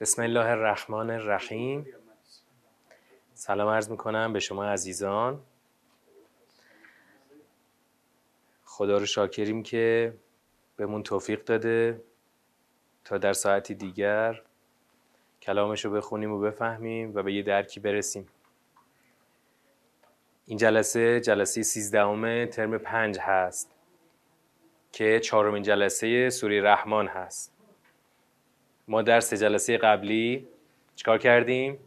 بسم الله الرحمن الرحیم. سلام عرض می‌کنم به شما عزیزان. خدا رو شاکریم که بهمون توفیق داده تا در ساعتی دیگر کلامش رو بخونیم و بفهمیم و به یه درکی برسیم. این جلسه جلسه سیزدهم ترم پنج هست که چهارمین جلسه سوری رحمان هست. ما در سه جلسه قبلی چیکار کردیم؟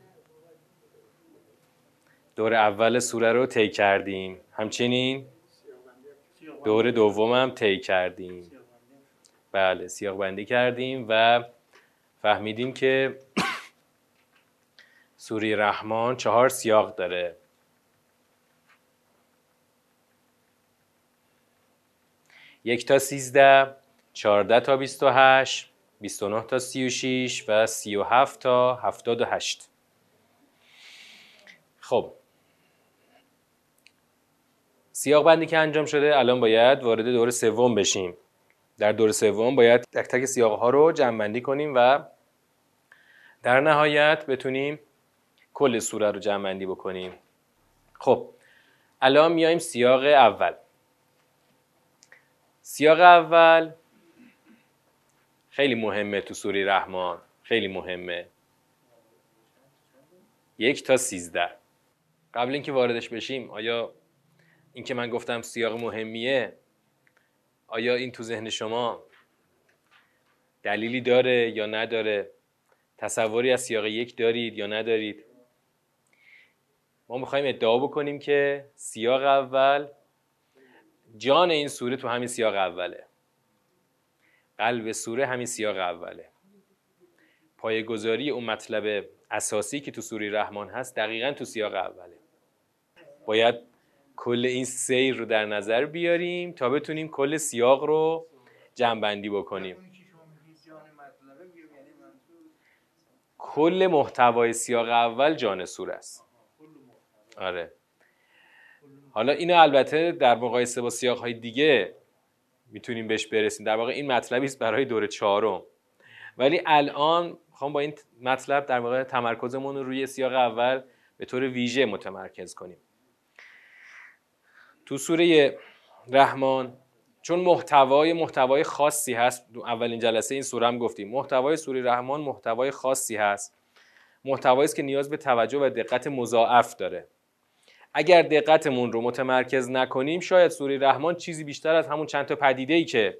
دور اول سوره رو طی کردیم. همچنین دور دوم هم طی کردیم. بله سیاق بندی کردیم و فهمیدیم که سوری رحمان چهار سیاق داره. یک تا سیزده چهارده تا بیست و هشت. 29 تا 36 و 37 تا 78 خب. سیاق بندی که انجام شده الان باید وارد دور سوم بشیم. در دور سوم باید تک تک سیاق ها رو جمع بندی کنیم و در نهایت بتونیم کل سوره رو جمع بندی بکنیم. خب. الان میایم سیاق اول. سیاق اول خیلی مهمه تو سوری رحمان. خیلی مهمه. یک تا سیزده. قبل اینکه واردش بشیم آیا اینکه من گفتم سیاق مهمیه آیا این تو ذهن شما دلیلی داره یا نداره؟ تصوری از سیاق یک دارید یا ندارید؟ ما می‌خوایم ادعا بکنیم که سیاق اول جان این سوره تو همین سیاق اوله. قلب سوره همین سیاق اوله. پایگذاری اون مطلب اساسی که تو سوره رحمان هست دقیقا تو سیاق اوله. باید کل این سیر رو در نظر بیاریم تا بتونیم کل سیاق رو جمعبندی بکنیم. کل محتوای سیاق اول جان سوره است. آره. حالا اینو البته در مقایسه با سیاق های دیگه می‌تونیم بهش برسیم. در واقع این مطلبی است برای دور چهارم. ولی الان می‌خوام با این مطلب در واقع تمرکزمون رو روی سیاق اول به طور ویژه متمرکز کنیم. تو سوره رحمان چون محتوای محتوای خاصی هست اولین جلسه این سوره هم گفتیم. محتوای سوره رحمان محتوای خاصی هست. محتوایی است که نیاز به توجه و دقت مضاعف داره. اگر دقتمون رو متمرکز نکنیم شاید سوره رحمان چیزی بیشتر از همون چند تا پدیده ای که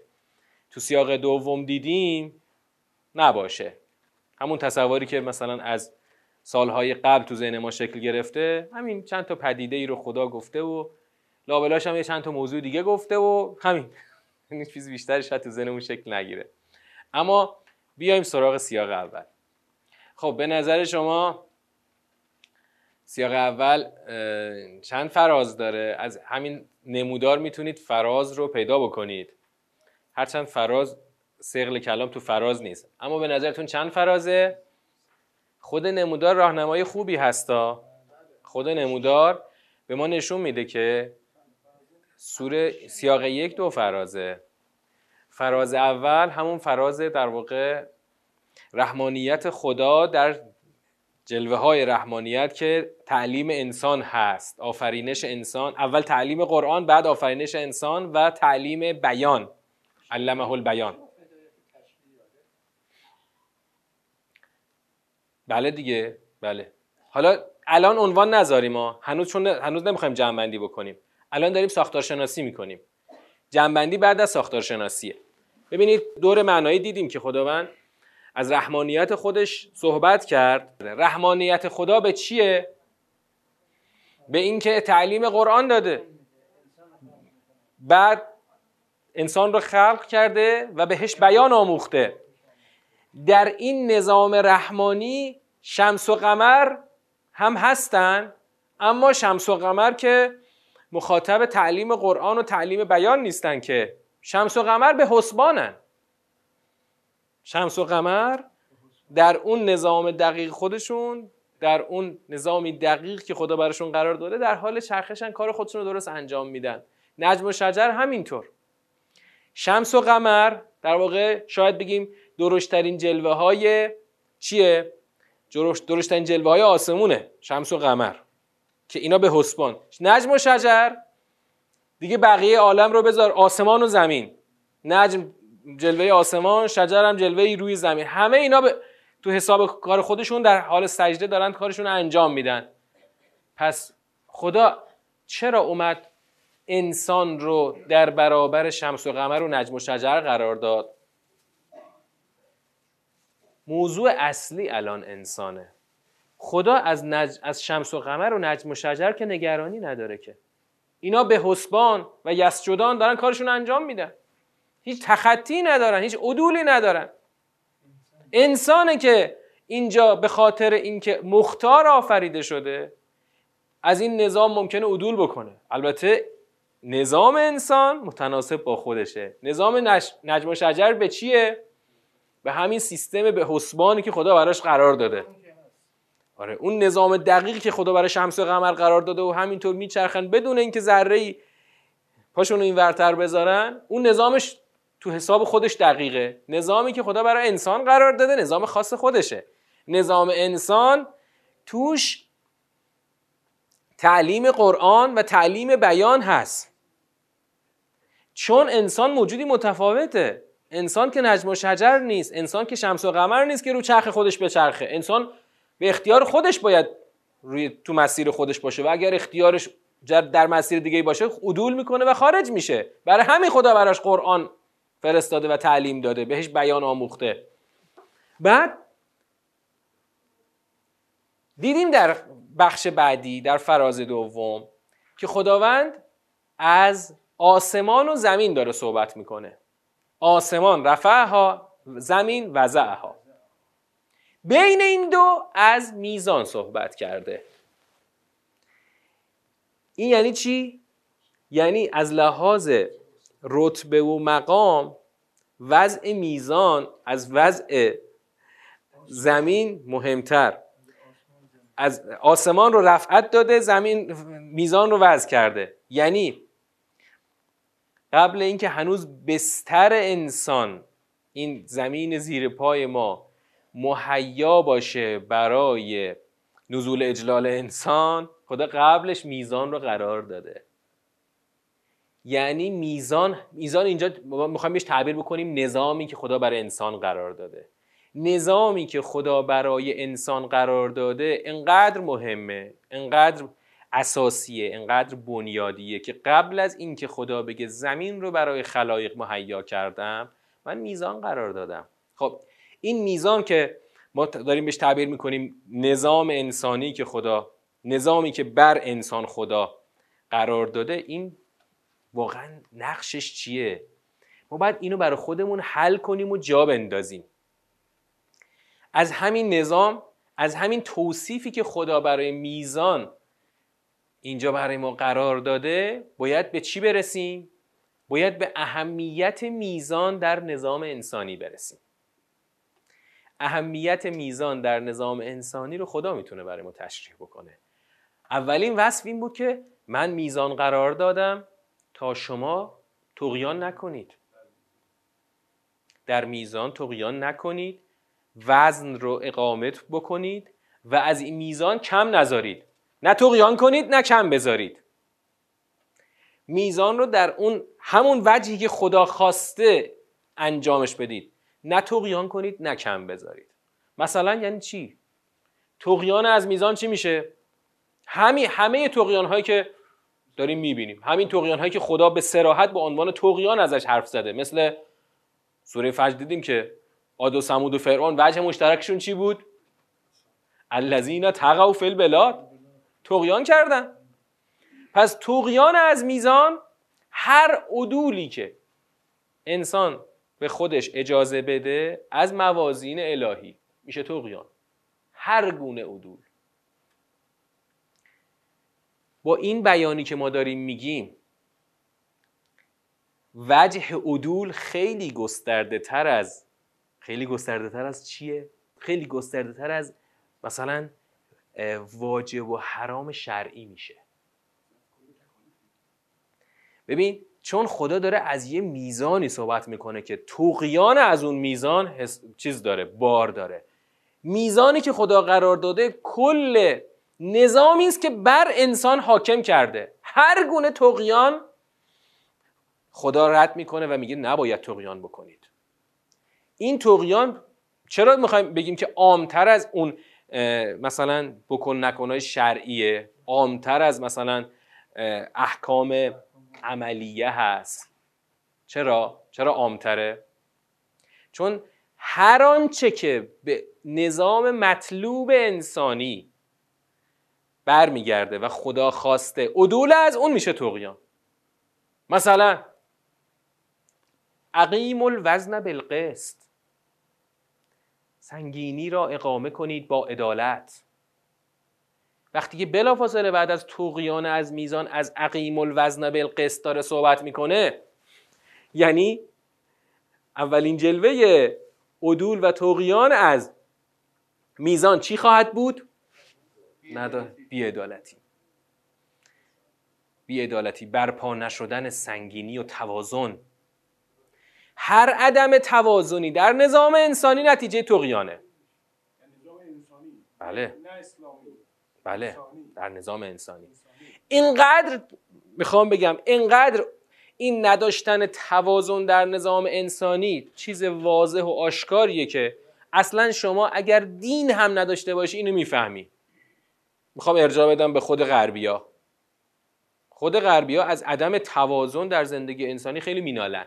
تو سیاق دوم دیدیم نباشه. همون تصوری که مثلا از سالهای قبل تو ذهن ما شکل گرفته همین چند تا پدیده ای رو خدا گفته و لابلاش هم یه چند تا موضوع دیگه گفته و همین. این چیز بیشتری شاید تو ذهنمون شکل نگیره. اما بیایم سراغ سیاق اول. خب به نظر شما سیاق اول چند فراز داره؟ از همین نمودار می‌تونید فراز رو پیدا بکنید. هرچند فراز سقل کلام تو فراز نیست. اما به نظرتون چند فرازه؟ خود نمودار راهنمای خوبی هستا. خود نمودار به ما نشون میده که سوره سیاق یک دو فرازه. فراز اول همون فراز در واقع رحمانیت خدا در جلوه های رحمانیت که تعلیم انسان هست آفرینش انسان اول تعلیم قرآن بعد آفرینش انسان و تعلیم بیان. علمه البیان. بله دیگه بله. حالا الان عنوان نذاریم ما. هنوز چون هنوز نمی‌خوایم جمع بندی بکنیم. الان داریم ساختارشناسی می‌کنیم. بندی بعد از ساختارشناسیه. ببینید دور معنایی دیدیم که خداوند از رحمانیت خودش صحبت کرد. رحمانیت خدا به چیه؟ به اینکه تعلیم قرآن داده. بعد انسان رو خلق کرده و بهش بیان آموخته. در این نظام رحمانی شمس و قمر هم هستن اما شمس و قمر که مخاطب تعلیم قرآن و تعلیم بیان نیستن که. شمس و قمر به حسبانن. شمس و قمر در اون نظام دقیق خودشون در اون نظامی دقیق که خدا براشون قرار داده در حال چرخشن کار خودشون رو درست انجام میدن. نجم و شجر همینطور. شمس و قمر در واقع شاید بگیم درشترین جلوه های چیه؟ درشتن جلوه های آسمونه شمس و قمر. که اینا به حسبان. نجم و شجر دیگه بقیه عالم رو بذار آسمان و زمین. نجم جلوه آسمان شجر هم جلوه روی زمین. همه اینا به تو حساب کار خودشون در حال سجده دارن کارشون رو انجام میدن. پس خدا چرا اومد انسان رو در برابر شمس و قمر و نجم و شجر قرار داد؟ موضوع اصلی الان انسانه. خدا از, نج... از شمس و قمر و نجم و شجر که نگرانی نداره که. اینا به حسبان و یسجدان دارن کارشون انجام میدن. هیچ تخطی ندارن هیچ عدولی ندارن. انسانه که اینجا به خاطر اینکه مختار آفریده شده از این نظام ممکنه عدول بکنه. البته نظام انسان متناسب با خودشه. نظام نجم و شجر به چیه؟ به همین سیستم به حسبانی که خدا براش قرار داده. آره اون نظام دقیقی که خدا برای شمس و قمر قرار داده و همینطور میچرخن بدون اینکه ذره ای پاشون این ورتر بذارن اون نظامش تو حساب خودش دقیقه. نظامی که خدا برای انسان قرار داده نظام خاص خودشه. نظام انسان توش تعلیم قرآن و تعلیم بیان هست. چون انسان موجودی متفاوته. انسان که نجم و شجر نیست انسان که شمس و قمر نیست که رو چرخ خودش بچرخه. انسان به اختیار خودش باید روی تو مسیر خودش باشه و اگر اختیارش در مسیر دیگه باشه عدول می‌کنه و خارج میشه. برای همین خدا براش قرآن فرستاده و تعلیم داده بهش بیان آموخته. بعد دیدیم در بخش بعدی در فراز دوم که خداوند از آسمان و زمین داره صحبت می‌کنه. آسمان رفعها زمین وضعها. بین این دو از میزان صحبت کرده. این یعنی چی؟ یعنی از لحاظ رتبه و مقام وضع میزان. از وضع زمین مهمتر. از آسمان رو رفعت داده زمین میزان رو وضع کرده. یعنی قبل اینکه هنوز بستر انسان این زمین زیر پای ما مهیا باشه برای نزول اجلال انسان خدا قبلش میزان رو قرار داده. یعنی میزان میزان اینجا می‌خوایم بهش تعبیر بکنیم نظامی که خدا برای انسان قرار داده. نظامی که خدا برای انسان قرار داده انقدر مهمه انقدر اساسیه انقدر بنیادیه که قبل از اینکه خدا بگه زمین رو برای خلایق مهیا کردم من میزان قرار دادم. خب این میزان که ما داریم بهش تعبیر می‌کنیم نظام انسانی که خدا نظامی که بر انسان خدا قرار داده این واقعا نقشش چیه؟ ما باید اینو برای خودمون حل کنیم و جا بندازیم. از همین نظام از همین توصیفی که خدا برای میزان اینجا برای ما قرار داده باید به چی برسیم؟ باید به اهمیت میزان در نظام انسانی برسیم. اهمیت میزان در نظام انسانی رو خدا می‌تونه برای ما تشریح بکنه. اولین وصف این بود که من میزان قرار دادم تا شما تقیان نکنید. در میزان تقیان نکنید. وزن رو اقامت بکنید و از این میزان کم نذارید. نه تقیان کنید نه کم بذارید. میزان رو در اون همون وجهی که خدا خواسته انجامش بدید. نه تقیان کنید نه کم بذارید. مثلا یعنی چی؟ تقیان از میزان چی میشه؟ همه همه تقیان هایی که داریم می‌بینیم. همین تقیان هایی که خدا به سراحت به عنوان تقیان ازش حرف زده. مثل سوره فجر دیدیم که عاد و سمود و فرعون وجه مشترکشون چی بود؟ الذین تقوا فی البلاد. تقیان کردن. پس تقیان از میزان هر عدولی که انسان به خودش اجازه بده از موازین الهی میشه تقیان هر گونه عدول. با این بیانی که ما داریم میگیم وجه عدول خیلی گسترده تر از خیلی گسترده تر از چیه؟ خیلی گسترده تر از مثلا واجب و حرام شرعی میشه ببین چون خدا داره از یه میزانی صحبت می‌کنه که توقیان از اون میزان چیز داره بار داره میزانی که خدا قرار داده کل نظامی است که بر انسان حاکم کرده. هر گونه تقیان خدا رد می‌کنه و میگه نباید تقیان بکنید. این تقیان چرا می‌خوایم بگیم که عامتر از اون مثلا بکن نکنهای شرعیه عامتر از مثلا احکام عملیه هست. چرا؟ چرا عامتره؟ چون هر آنچه که به نظام مطلوب انسانی برمیگرده و خدا خواسته. عدول از اون میشه تقیان مثلا عقیم الوزن بالقسط. سنگینی را اقامه کنید با عدالت. وقتی که بلافاصله بعد از توقیان از میزان از عقیم الوزن بالقسط داره صحبت می‌کنه یعنی اولین جلوه عدول و توقیان از میزان چی خواهد بود؟ بیعدالتی. بیعدالتی. برپا نشدن سنگینی و توازن. هر عدم توازنی در نظام انسانی نتیجه تقیانه. بله. بله. در نظام انسانی. اینقدر می‌خوام بگم اینقدر این نداشتن توازن در نظام انسانی چیز واضح و آشکاریه که اصلا شما اگر دین هم نداشته باشی اینو می‌فهمی. می‌خوام ارجاع بدم به خود غربیا. خود غربیا از عدم توازن در زندگی انسانی خیلی مینالن.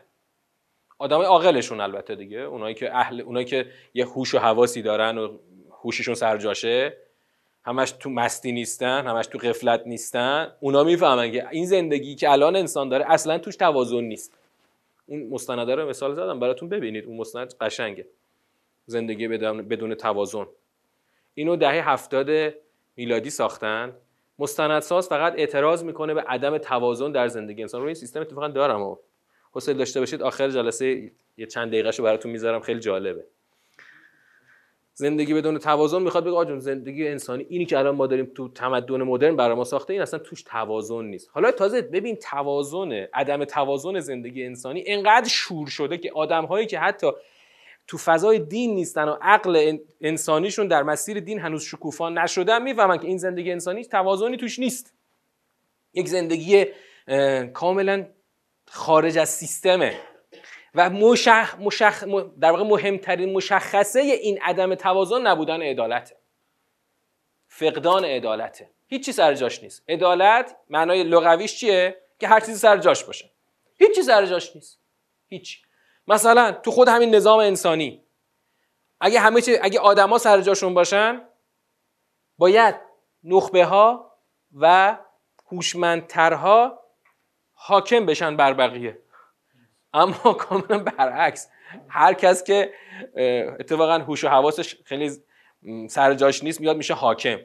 آدمای عاقلشون البته دیگه. اونایی که اهل اونایی که یه هوش و حواسی دارن و هوششون سرجاشه همش تو مستی نیستن همش تو قفلت نیستن اونا می‌فهمن که این زندگی که الان انسان داره اصلا توش توازن نیست. اون مستنده رو مثال زدم براتون ببینید. اون مستند قشنگه. زندگی بدون توازن. اینو دهه هفتاد میلادی ساختن. مستندساز فقط اعتراض می‌کنه به عدم توازن در زندگی انسان. رو این سیستم اتفاقا دارم و حوصله داشته باشید. آخر جلسه یه چند دقیقهشو براتون می‌ذارم. خیلی جالبه. زندگی بدون توازن می‌خواد بگه آجون زندگی انسانی اینی که الان ما داریم تو تمدن مدرن برای ما ساخته این اصلا توش توازن نیست. حالا تازه ببین توازن عدم توازن زندگی انسانی انقدر شور شده که آدم هایی که حتی تو فضای دین نیستن و عقل انسانیشون در مسیر دین هنوز شکوفا نشدن می‌فهمن که این زندگی انسانی توازنی توش نیست. یک زندگی کاملا خارج از سیستمه. و مشخ... مشخ... در واقع مهمترین مشخصه این عدم توازن نبودن عدالته فقدان عدالته هیچی سر جاش نیست. عدالت معنای لغویش چیه؟ که هر چیزی سر جاش باشه. هیچی سر جاش نیست. هیچ. مثلا تو خود همین نظام انسانی اگه همه چی... اگه آدما سر جاشون باشن باید نخبه ها و هوشمندترها حاکم بشن بر بقیه. اما کاملا برعکس. هر کس که اتفاقا هوش و حواسش خیلی سر جاش نیست میاد میشه حاکم.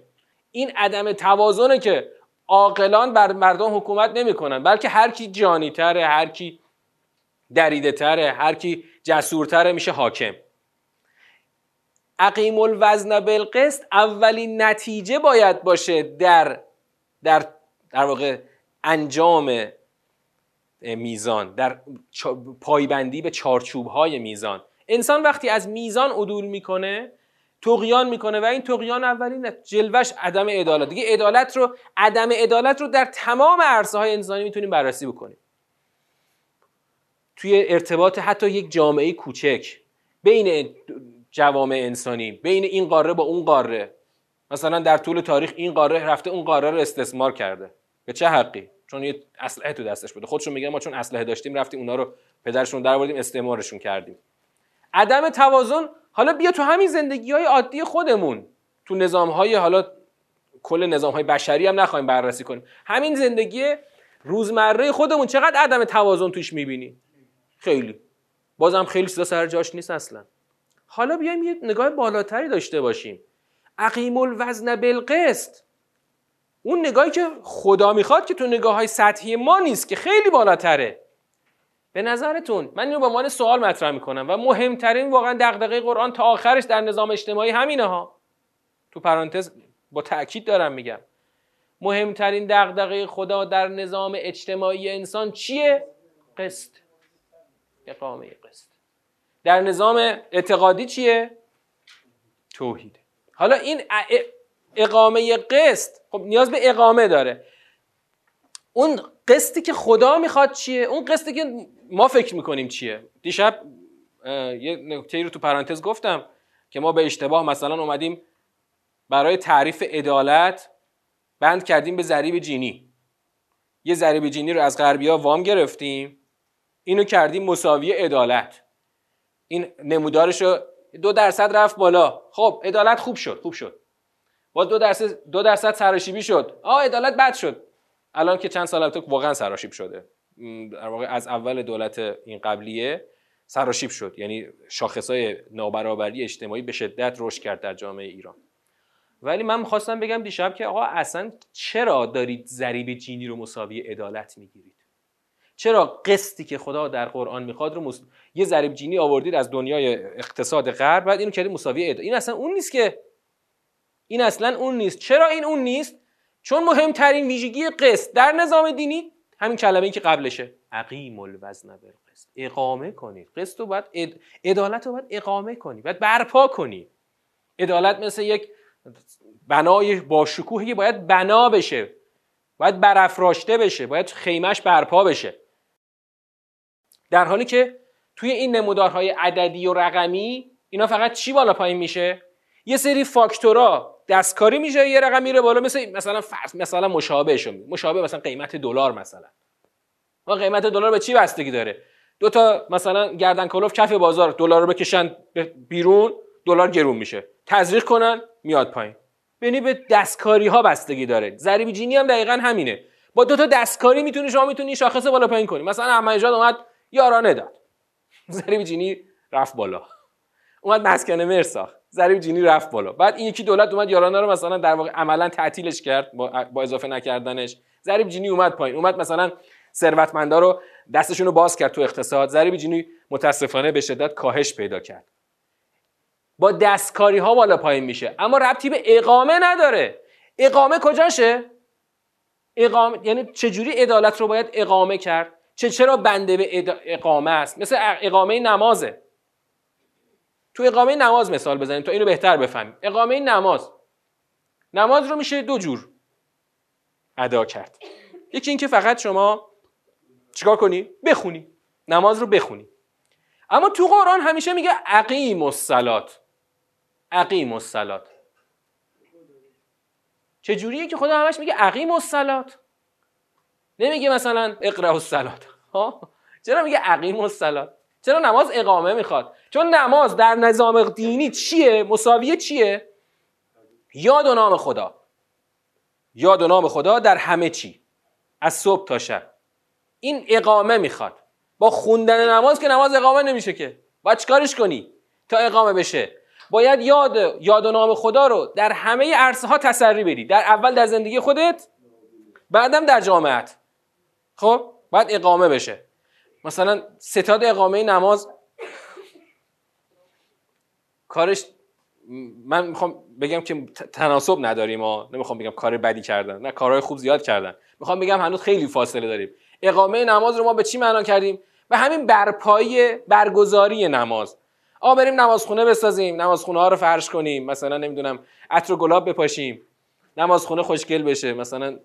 این عدم توازنه که عاقلان بر مردم حکومت نمی‌کنن بلکه هر کی جانی تره هر کی دریده تره هر کی جسورتره میشه حاکم. عقیم الوزن بالقسط اولین نتیجه باید باشه در در در واقع انجام میزان در پایبندی به چارچوب های میزان. انسان وقتی از میزان عدول می‌کنه تقیان می‌کنه و این تقیان اولین جلوش عدم عدالت. دیگه عدالت رو عدم عدالت رو در تمام عرصه های انسانی می‌تونیم بررسی بکنیم. توی ارتباط حتی یک جامعه کوچک بین جوامع انسانی بین این قاره با اون قاره. مثلا در طول تاریخ این قاره رفته اون قاره رو استثمار کرده. به چه حقی؟ چون یه اسلحه تو دستش بوده. خودشون میگن ما چون اسلحه داشتیم رفتیم اونا رو پدرشون در بردیم استعمارشون کردیم. عدم توازن حالا بیا تو همین زندگی های عادی خودمون. تو نظام های حالا کل نظام های بشری هم نخوایم بررسی کنیم. همین زندگی روزمره خودمون چقدر عدم توازن توش می‌بینی؟ خیلی. بازم خیلی چیزا سر جاش نیست اصلا. حالا بیایم یه نگاه بالاتری داشته باشیم. عقیم الوزن بالقسط. اون نگاهی که خدا می‌خواد که تو نگاه های سطحی ما نیست که خیلی بالاتره. به نظرتون من اینو به عنوان سوال مطرح می‌کنم و مهمترین واقعا دغدغه قرآن تا آخرش در نظام اجتماعی همینه ها. تو پرانتز با تاکید دارم میگم. مهمترین دغدغه خدا در نظام اجتماعی انسان چیه؟ قسط. اقامه قسط. در نظام اعتقادی چیه؟ توحیده حالا این اقامه قسط خب نیاز به اقامه داره. اون قسطی که خدا می‌خواد چیه؟ اون قسطی که ما فکر می‌کنیم چیه؟ دیشب یه نکته رو تو پرانتز گفتم که ما به اشتباه مثلا اومدیم برای تعریف عدالت بند کردیم به ضریب جینی. یه ضریب جینی رو از غربیا وام گرفتیم. اینو کردیم مساوی عدالت. این نمودارش رو دو درصد رفت بالا. خب عدالت خوب شد خوب شد. با دو درصد دو درصد سراشیبی شد. آه عدالت بد شد. الان که چند سال تو واقعا سراشیب شده. در واقع از اول دولت این قبلیه سراشیب شد. یعنی شاخصهای نابرابری اجتماعی به شدت رشد کرد در جامعه ایران. ولی من می‌خواستم بگم دیشب که آقا اصلا چرا دارید ضریب جینی رو مساوی عدالت می‌گیرید؟ چرا قسطی که خدا در قرآن می‌خواد رو یه ضریب جینی آوردید از دنیای اقتصاد غرب بعد اینو کردید مساوی عدالت این اصلا اون نیست که این اصلا اون نیست. چرا این اون نیست؟ چون مهمترین ویژگی قسط در نظام دینی همین کلمه ای که قبلشه. عقیم الوزن بالقسط. اقامه کنید. قسط رو باید عدالت رو باید اقامه کنید. باید برپا کنید. عدالت مثل یک بنای با شکوهی باید بنا بشه. باید برافراشته بشه. باید خیمش برپا بشه. در حالی که توی این نمودارهای عددی و رقمی اینا فقط چی بالا پایین میشه؟ یه سری فاکتورا دستکاری میشه یه رقم میره بالا مثل مثلا فرض مثلا مشابه شو مشابه مثلا قیمت دلار مثلا. ما قیمت دلار به چی بستگی داره؟ دو تا مثلا گردن کلوف کف بازار دلار رو بکشن بیرون دلار گرون میشه. تزریق کنن میاد پایین. یعنی به دستکاری ها بستگی داره. ضریب جینی هم دقیقا همینه. با دو تا دستکاری می‌تونی شما می‌تونی شاخص بالا پایین کنی. مثلا احمد اومد یارانه داد ضریب جینی رفت بالا. اومد مسکن مر ساخت ضریب جینی رفت بالا. بعد این یکی دولت اومد یارانه رو مثلا در واقع عملا تعطیلش کرد با, اضافه نکردنش. ضریب جینی اومد پایین. اومد مثلا ثروتمندا رو دستشون رو باز کرد تو اقتصاد. ضریب جینی متاسفانه به شدت کاهش پیدا کرد. با دستکاری ها بالا پایین میشه. اما ربطی به اقامه نداره. اقامه کجاشه؟ اقامه یعنی چجوری عدالت رو باید اقامه کرد؟ چه چرا بنده به اقامه است؟ مثل اقامه نمازه. تو اقامه نماز مثال بزنیم تا اینو بهتر بفهمیم. اقامه نماز. نماز رو میشه دو جور ادا کرد. یکی اینکه فقط شما چیکار کنی؟ بخونی. نماز رو بخونی. اما تو قرآن همیشه میگه عقیم الصلات. عقیم الصلات. چجوریه که خدا همش میگه عقیم الصلات؟ نمیگه مثلا اقرا الصلات ها؟ چرا میگه عقیم الصلات چرا نماز اقامه می‌خواد؟ چون نماز در نظام دینی چیه؟ مساویه چیه؟ یاد و نام خدا. یاد و نام خدا در همه چی. از صبح تا شب. این اقامه می‌خواد. با خوندن نماز که نماز اقامه نمیشه که. باید چیکارش کنی؟ تا اقامه بشه. باید یاد یاد و نام خدا رو در همه عرصه ها تسری بدی. در اول در زندگی خودت بعدم در جامعت. خب باید اقامه بشه. مثلا ستاد اقامه نماز کارش من می‌خوام بگم که تناسب نداریم ها نمی‌خوام بگم کار بدی کردن نه کارهای خوب زیاد کردن. می‌خوام بگم هنوز خیلی فاصله داریم. اقامه نماز رو ما به چی معنا کردیم؟ و همین برپایی برگزاری نماز. آ بریم نمازخونه بسازیم نمازخونه ها رو فرش کنیم مثلا نمی‌دونم عطر و گلاب بپاشیم نمازخونه خوشگل بشه مثلا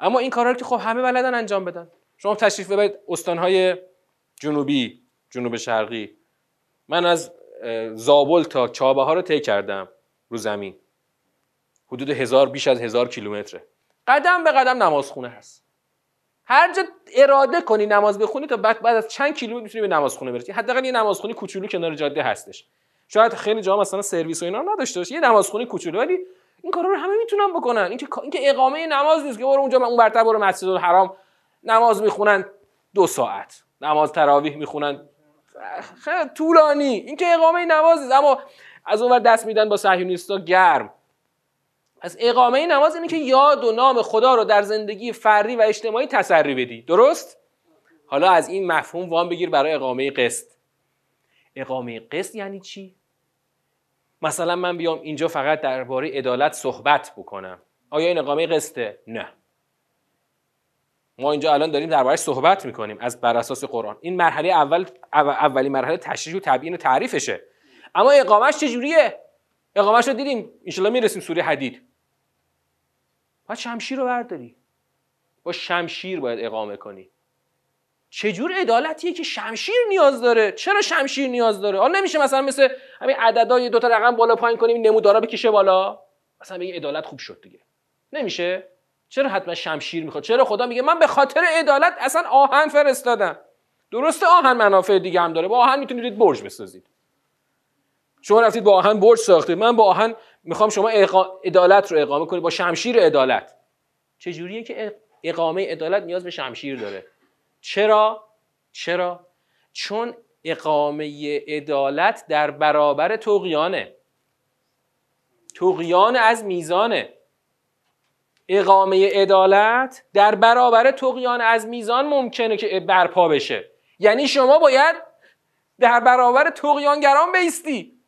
اما این کارا رو که خب همه بلدن انجام بدن. شما تشریف ببرید استانهای جنوبی جنوب شرقی. من از زابل تا چابه ها رو طی کردم رو زمین. حدود هزار بیش از هزار کیلومتره. قدم به قدم نمازخونه هست. هر جا اراده کنی نماز بخونی تا بعد بعد از چند کیلومتر می‌تونی به نمازخونه برسی. حداقل یه نمازخونه کوچولو کنار جاده هستش. شاید خیلی جا مثلا سرویس و اینا نداشته باشه یه نمازخونه کوچولو ولی این کارا رو همه می‌تونن بکنن. اینکه اینکه اقامه نماز نیست که برو اونجا اون برتر برو مسجد الحرام نماز می‌خونن دو ساعت. نماز تراویح می‌خونن. خیلی طولانی. این که اقامه نماز نیست اما از اونور دست میدن با صهیونیستا گرم. از اقامه نماز اینه که یاد و نام خدا رو در زندگی فردی و اجتماعی تسری بدی. درست؟ حالا از این مفهوم وام بگیر برای اقامه قسط. اقامه قسط یعنی چی؟ مثلا من بیام اینجا فقط درباره عدالت صحبت بکنم. آیا این اقامه قسطه نه. ما اینجا الان داریم دربارش صحبت می‌کنیم از بر اساس قرآن. این مرحله اول اولی مرحله تشریح و تبیین و تعریفشه. اما اقامش چجوریه اقامش رو دیدیم. انشالله می‌رسیم سوره حدید. باید شمشیر رو برداری. با شمشیر باید اقامه کنی. چجور عدالتیه که شمشیر نیاز داره؟ چرا شمشیر نیاز داره؟ حالا نمیشه مثلا مثل همین عددا یه دو تا رقم بالا پایین کنیم نمودارا بکشه بالا؟ مثلا بگی عدالت خوب شد دیگه. نمیشه؟ چرا حتما شمشیر می‌خواد؟ چرا خدا میگه من به خاطر عدالت اصلا آهن فرستادم؟ درسته آهن منافع دیگه هم داره با آهن می‌تونید برج بسازید. شما رفتید با آهن برج ساختید من با آهن می‌خوام شما عدالت رو اقامه کنید با شمشیر عدالت. چجوریه که اقامه عدالت نیاز به شمشیر داره؟ چرا؟ چرا؟ چون اقامه عدالت در برابر توقیانه توقیان از میزانه. اقامه عدالت در برابر توقیان از میزان ممکنه که برپا بشه. یعنی شما باید در برابر توقیانگران بیستی.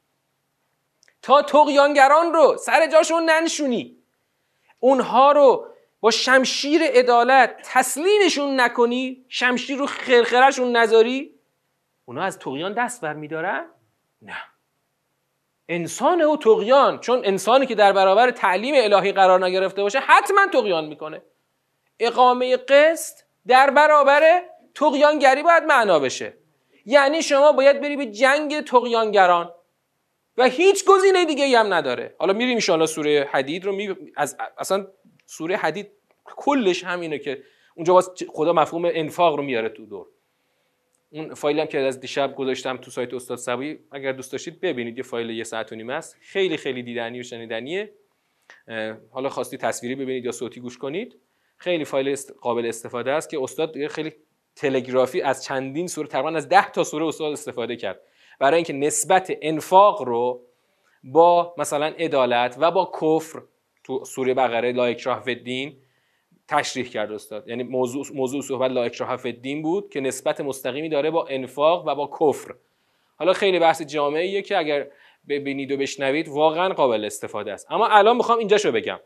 تا توقیانگران رو سر جاشون ننشونی. اونها رو با شمشیر عدالت تسلیمشون نکنی شمشیر رو خرخرشون نذاری؟ اونا از توقیان دست برمیدارن نه. انسان او تقیان چون انسانی که در برابر تعلیم الهی قرار نگرفته باشه حتما تقیان می‌کنه. اقامه قسط در برابر تقیانگری باید معنا بشه. یعنی شما باید بری به جنگ تقیانگران. و هیچ گزینه دیگه هم نداره. حالا میریم ان سوره حدید رو می... از اصلا سوره حدید کلش همینه که اونجا باز خدا مفهوم انفاق رو میاره تو دور. اون فایلی هم که از دیشب گذاشتم تو سایت استاد سبایی اگر دوست داشتید ببینید یه فایل یه ساعت و نیم است. خیلی خیلی دیدنی و شنیدنیه. حالا خواستی تصویری ببینید یا صوتی گوش کنید. خیلی فایل قابل استفاده است که استاد خیلی تلگرافی از چندین سوره تقریبا از 10 تا سوره استاد استفاده کرد. برای اینکه نسبت انفاق رو با مثلا عدالت و با کفر تو سوره بقره لا اکراه فی تشریح کرد استاد. یعنی موضوع موضوع صحبت لا اکراه فی بود که نسبت مستقیمی داره با انفاق و با کفر. حالا خیلی بحث جامعیه که اگر ببینید و بشنوید واقعا قابل استفاده است. اما الان می‌خوام اینجاشو بگم.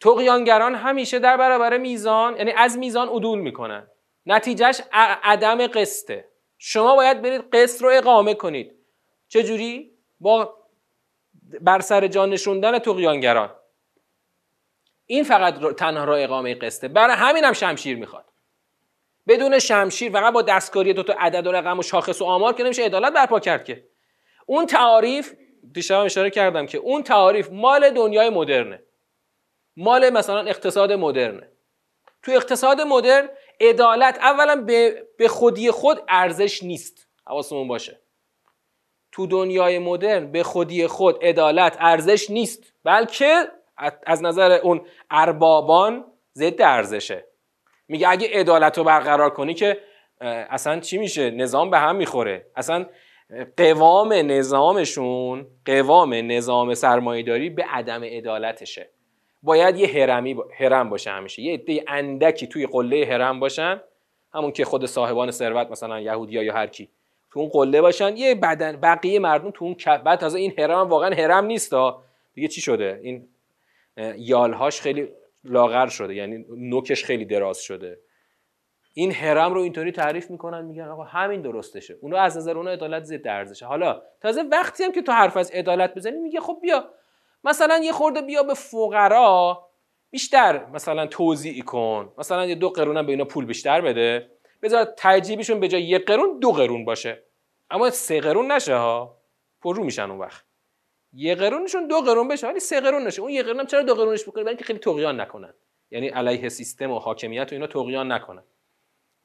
تقیانگران همیشه در برابر میزان یعنی از میزان عدول می‌کنن. نتیجهش عدم قسطه. شما باید برید قسط رو اقامه کنید. چجوری؟ با بر سر جان نشوندن تقیانگران این فقط تنها را اقامه قسطه. برای همین هم شمشیر می‌خواد. بدون شمشیر فقط با دستکاری دو تا عدد و رقم و شاخص و آمار که نمیشه عدالت برپا کرد که. اون تعاریف دیشب اشاره کردم که اون تعاریف مال دنیای مدرنه. مال مثلا اقتصاد مدرنه. تو اقتصاد مدرن عدالت اولا به خودی خود ارزش نیست. حواسمون باشه. تو دنیای مدرن به خودی خود عدالت ارزش نیست بلکه از نظر اون اربابان ضد ارزشه. میگه اگه عدالت رو برقرار کنی که اصلا چی میشه؟ نظام به هم می‌خوره. اصلا قوام نظامشون قوام نظام سرمایهداری به عدم عدالتشه. باید یه هرمی با... هرم باشه همیشه. یه عده اندکی توی قله هرم باشن همون که خود صاحبان ثروت مثلا یهودیا یا هر کی. تو اون قله باشن یه بدن بقیه مردم تو اون بعد تازه این هرم واقعا هرم نیست دیگه چی شده؟ این یالهاش خیلی لاغر شده یعنی نوکش خیلی دراز شده. این هرم رو اینطوری تعریف می‌کنن میگن آقا همین درستشه. اونو از نظر اون عدالت ضد ارزشه. حالا تازه وقتی هم که تو حرف از عدالت بزنی میگه خب بیا مثلا یه خورده بیا به فقرا بیشتر مثلا توضیح کن. مثلا یه دو قرون به اینا پول بیشتر بده. بذار تجیبشون به جای یه قرون دو قرون باشه. اما سه قرون نشه ها. پررو میشن اون وقت. یه قرونشون دو قرون بشه ولی سه قرون نشه. اون یه قرون چرا دو قرونش بکنه برای خیلی طغیان نکنن. یعنی علیه سیستم و حاکمیت و اینا طغیان نکنن.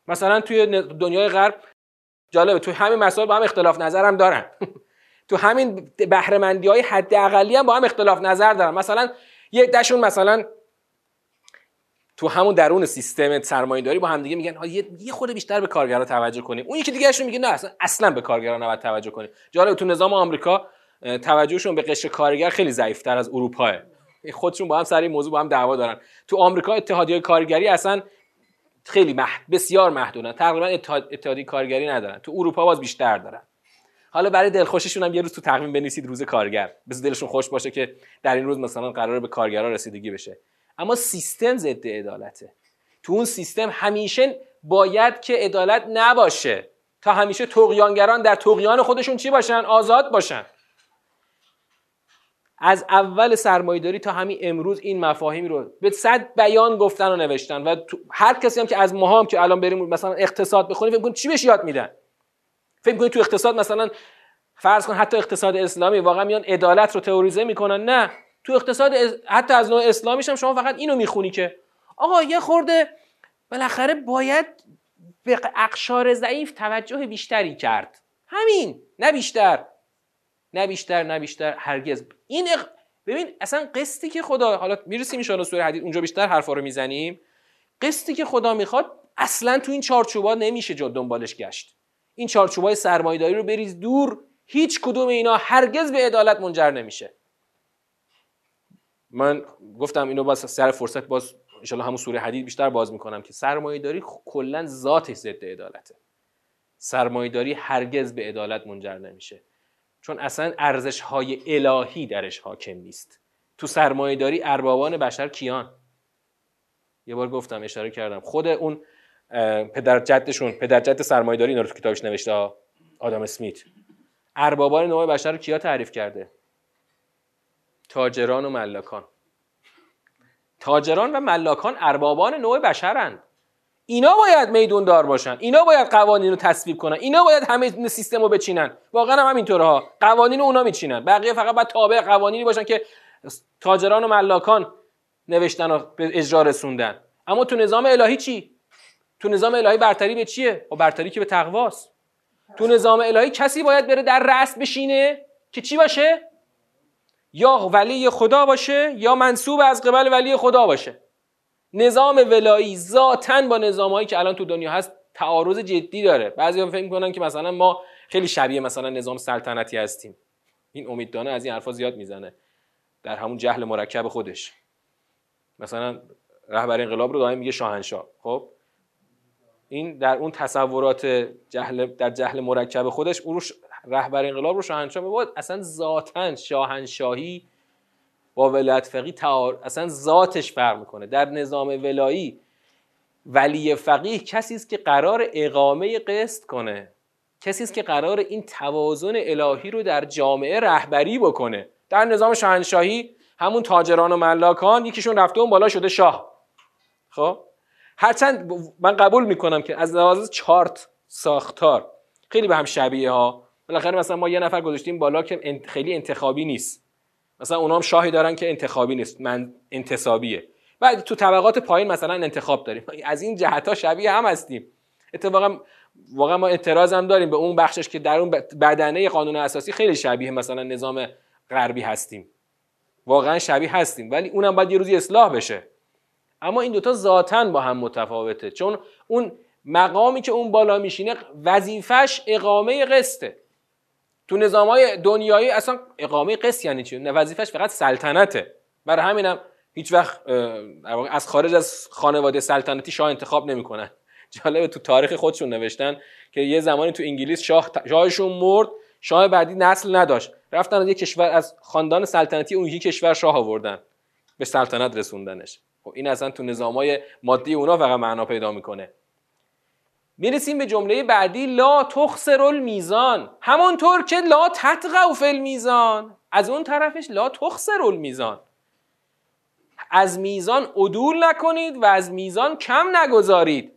مثلا توی دنیای غرب جالبه توی همین مسائل با هم اختلاف نظر هم دارن. تو همین بهرهمندی های حد اقلی هم با هم اختلاف نظر دارن. مثلا یه دشون مثلا تو همون درون سیستم سرمایه‌داری با هم دیگه میگن یه خود بیشتر به کارگرا توجه کنیم. اون یکی دیگه میگه نه اصلا اصلا به کارگرا نباید توجه کنیم. جالب تو نظام آمریکا توجهشون به قشر کارگر خیلی ضعیفتر از اروپاه. خودشون با هم سر این موضوع با هم دعوا دارن. تو آمریکا اتحادیه کارگری اصلا خیلی محد... بسیار محدودن. تقریبا اتحادیه کارگری ندارن. تو اروپا باز بیشتر دارن. حالا برای دلخوشیشون هم یه روز تو تقویم بنویسید روز کارگر. بس دلشون خوش باشه که در این روز مثلا قرار به کارگرا رسیدگی بشه. اما سیستم ضد عدالته. تو اون سیستم همیشه باید که عدالت نباشه تا همیشه تقیانگران در تقیان خودشون چی باشن؟ آزاد باشن. از اول سرمایهداری تا همین امروز این مفاهیم رو به صد بیان گفتن و نوشتن و هر کسی هم که از ما هم که الان بریم مثلا اقتصاد بخونیم فکر کنید چی بهش یاد میدن؟ فکر کنید تو اقتصاد مثلا فرض کن حتی اقتصاد اسلامی واقعا میان عدالت رو تئوریزه می‌کنن؟ نه. تو اقتصاد حتی از نوع اسلامیش هم شما فقط اینو می‌خونی که آقا یه خورده بالاخره باید به اقشار ضعیف توجه بیشتری کرد. همین نه بیشتر. نه بیشتر نه بیشتر هرگز. این اق... ببین اصلا قسطی که خدا حالا می‌رسیم ان سوره حدید اونجا بیشتر حرفا رو می‌زنیم. قسطی که خدا می‌خواد اصلا تو این چارچوبا نمیشه جا دنبالش گشت. این چارچوبای سرمایه‌داری رو بریز دور. هیچ کدوم اینا هرگز به عدالت منجر نمیشه. من گفتم اینو باز سر فرصت باز ان همون سوره حدید بیشتر باز می‌کنم که سرمایه‌داری کلا ذاتش ضد عدالته. سرمایه‌داری هرگز به عدالت منجر نمیشه. چون اصلا ارزش های الهی درش حاکم نیست. تو سرمایه داری اربابان بشر کیان؟ یه بار گفتم اشاره کردم. خود اون پدر جدشون پدر جد سرمایه داری اینا رو تو کتابش نوشته آدم اسمیت. اربابان نوع بشر رو کیا تعریف کرده؟ تاجران و ملاکان. تاجران و ملاکان اربابان نوع بشرند. اینا باید میدون دار باشن. اینا باید قوانین رو تصویب کنن. اینا باید همه سیستم رو بچینن. واقعا هم همینطوره ها. قوانین رو اونا میچینن. بقیه فقط باید تابع قوانینی باشن که تاجران و ملاکان نوشتن و به اجرا رسوندن. اما تو نظام الهی چی؟ تو نظام الهی برتری به چیه؟ و برتری که به تقواست. تو نظام الهی کسی باید بره در رأس بشینه که چی باشه؟ یا ولی خدا باشه یا منصوب از قبل ولی خدا باشه. نظام ولایی ذاتا با نظامهایی که الان تو دنیا هست تعارض جدی داره. بعضی فکر می‌کنن که مثلا ما خیلی شبیه مثلا نظام سلطنتی هستیم. این امیددانه از این حرفا زیاد می‌زنه. در همون جهل مرکب خودش. مثلا رهبر انقلاب رو دائم میگه شاهنشاه. خب؟ این در اون تصورات جهل در جهل مرکب خودش اون رهبر انقلاب رو شاهنشاه بود اصلا ذاتا شاهنشاهی با ولایت فقیه تعار... اصلا ذاتش فرق می‌کنه. در نظام ولایی ولی فقیه کسی است که قرار اقامه قسط کنه. کسی است که قرار این توازن الهی رو در جامعه رهبری بکنه. در نظام شاهنشاهی همون تاجران و ملاکان یکیشون رفته اون بالا شده شاه. خب؟ هرچند من قبول می‌کنم که از لحاظ چارت ساختار خیلی به هم شبیه ها. بالاخره مثلا ما یه نفر گذاشتیم بالا که خیلی انتخابی نیست. مثلا اونام شاهی دارن که انتخابی نیست من انتصابیه. بعد تو طبقات پایین مثلا انتخاب داریم. از این جهت ها شبیه هم هستیم. اتفاقا واقعا ما اعتراض هم داریم به اون بخشش که در اون بدنه قانون اساسی خیلی شبیه مثلا نظام غربی هستیم. واقعا شبیه هستیم ولی اونم باید یه روزی اصلاح بشه. اما این دوتا ذاتا با هم متفاوته. چون اون مقامی که اون بالا میشینه وظیفش اقامه قسطه. تو نظام های دنیایی اصلا اقامه قص یعنی چی؟ وظیفش فقط سلطنته. برای همینم هیچ وقت از خارج از خانواده سلطنتی شاه انتخاب نمی‌کنن. جالبه تو تاریخ خودشون نوشتن که یه زمانی تو انگلیس شاه شاهشون مرد شاه بعدی نسل نداشت. رفتن از یه کشور از خاندان سلطنتی اون یکی کشور شاه آوردن. به سلطنت رسوندنش. خب این اصلا تو نظامای مادی اونا فقط معنا پیدا می‌کنه. می‌رسیم به جمله بعدی لا تخسر المیزان. همونطور که لا تطغوا فی المیزان. از اون طرفش لا تخسر المیزان. از میزان عدول نکنید و از میزان کم نگذارید.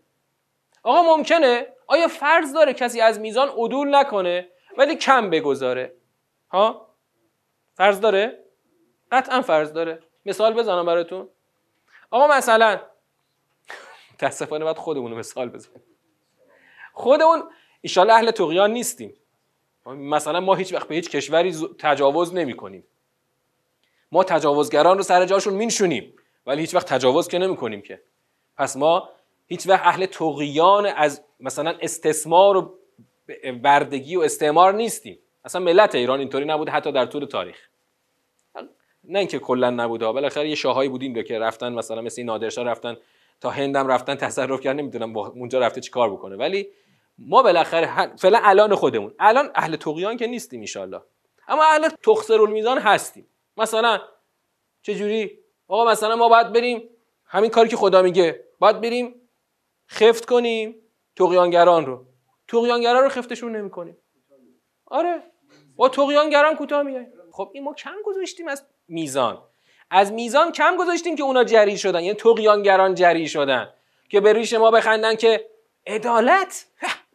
آقا ممکنه؟ آیا فرض داره کسی از میزان عدول نکنه ولی کم بگذاره؟ ها؟ فرض داره؟ قطعا فرض داره. مثال بزنم براتون. آقا مثلا متاسفانه باید خودمون مثال بزنیم. خودمون ایشالا اهل تقیان نیستیم. مثلا ما هیچ وقت به هیچ کشوری تجاوز نمی کنیم ما تجاوزگران رو سر جاشون مینشونیم ولی هیچ وقت تجاوز که نمی کنیم که. پس ما هیچ وقت اهل تقیان از مثلا استثمار و بردگی و استعمار نیستیم. اصلا ملت ایران اینطوری نبوده حتی در طول تاریخ. نه اینکه کلا نبوده بالاخره یه شاهایی بودیم که رفتن مثلا مثل نادرشاه رفتن تا هندم رفتن تصرف کردن نمی‌دونم اونجا رفته چیکار بکنه. ولی ما بالاخره فعلا الان خودمون. الان اهل تقیان که نیستیم ان اما اهل تخسر المیزان هستیم. مثلا جوری آقا مثلا ما باید بریم همین کاری که خدا میگه. باید بریم خفت کنیم تقیانگران رو. تقیانگران رو خفتشون نمی‌کنیم. آره. با تقیانگران کوتاه میایم خب این ما کم گذاشتیم از میزان. از میزان کم گذاشتیم که اونا جری شدن. یعنی تقیانگران جری شدن. که به ریش ما بخندن که عدالت.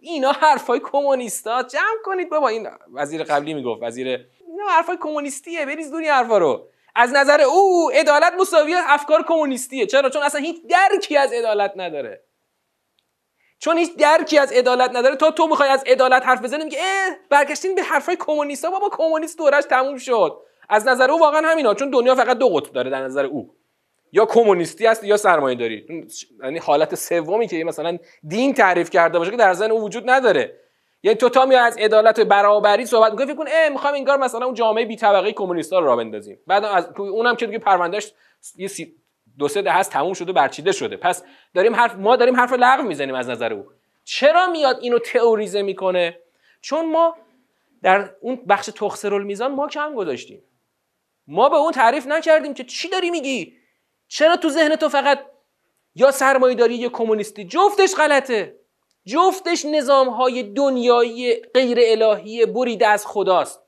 اینا حرفای کمونیستا. جمع کنید بابا. این وزیر قبلی می‌گفت وزیر اینا حرفای کمونیستیه. بریز دونی حرفا رو. از نظر او عدالت مساوی افکار کمونیستیه. چرا؟ چون اصلا هیچ درکی از عدالت نداره. چون هیچ درکی از عدالت نداره. تا تو می‌خوای از عدالت حرف بزنی میگه اه برگشتین به حرفای کمونیستا. بابا کمونیست دورش تموم شد. از نظر او واقعا همینا چون دنیا فقط دو قطب داره در نظر او. یا کمونیستی است یا سرمایه داری یعنی حالت سومی که مثلا دین تعریف کرده باشه که در ذهن او وجود نداره. یعنی تو تا میای از عدالت و برابری صحبت می‌کنی فکر کن اه می‌خوام انگار مثلا اون جامعه بی طبقه کمونیستا رو را بندازیم. بعد از اونم که دیگه پروندهش یه سی... دو سه دهه تموم شده برچیده شده. پس داریم حرف ما داریم حرف لغو می‌زنیم از نظر او. چرا میاد اینو تئوریزه می‌کنه؟ چون ما در اون بخش تخسرالمیزان ما کم گذاشتیم. ما به اون تعریف نکردیم که چی داری میگی؟ چرا تو ذهن تو فقط یا سرمایه داری یا کمونیستی؟ جفتش غلطه. جفتش نظام های دنیایی غیر الهی بریده از خداست.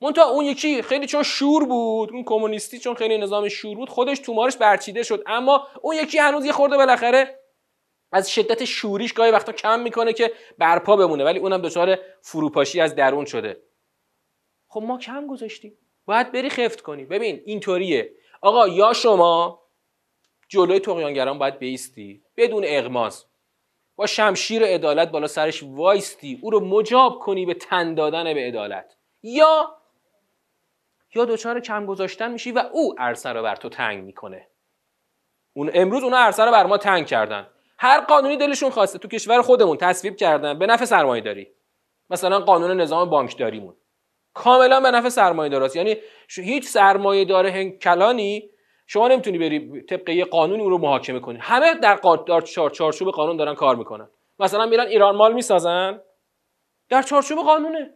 منتها اون یکی خیلی چون شور بود اون کمونیستی چون خیلی نظام شور بود خودش تومارش برچیده شد. اما اون یکی هنوز یه خورده بالاخره از شدت شوریش گاهی وقتا کم می‌کنه که برپا بمونه ولی اونم دچار فروپاشی از درون شده. خب ما کم گذاشتیم. باید بری خفت کنی. ببین اینطوریه. آقا یا شما جلوی تقیانگران باید بیستی بدون اغماز. با شمشیر عدالت بالا سرش وایستی او رو مجاب کنی به تن دادن به عدالت. یا یا دچار کم گذاشتن میشی و او عرصه رو بر تو تنگ می‌کنه. اون امروز اونا عرصه رو بر ما تنگ کردن. هر قانونی دلشون خواسته تو کشور خودمون تصویب کردن به نفع سرمایه داری مثلا قانون نظام بانکداریمون. کاملا به نفع سرمایه داراست یعنی هیچ سرمایه داره کلانی شما نمی‌تونی بری طبق یه قانونی اون رو محاکمه کنی. همه در در چارچوب قانون دارن کار می‌کنن. مثلا میرن ایران مال می‌سازن؟ در چارچوب قانونه.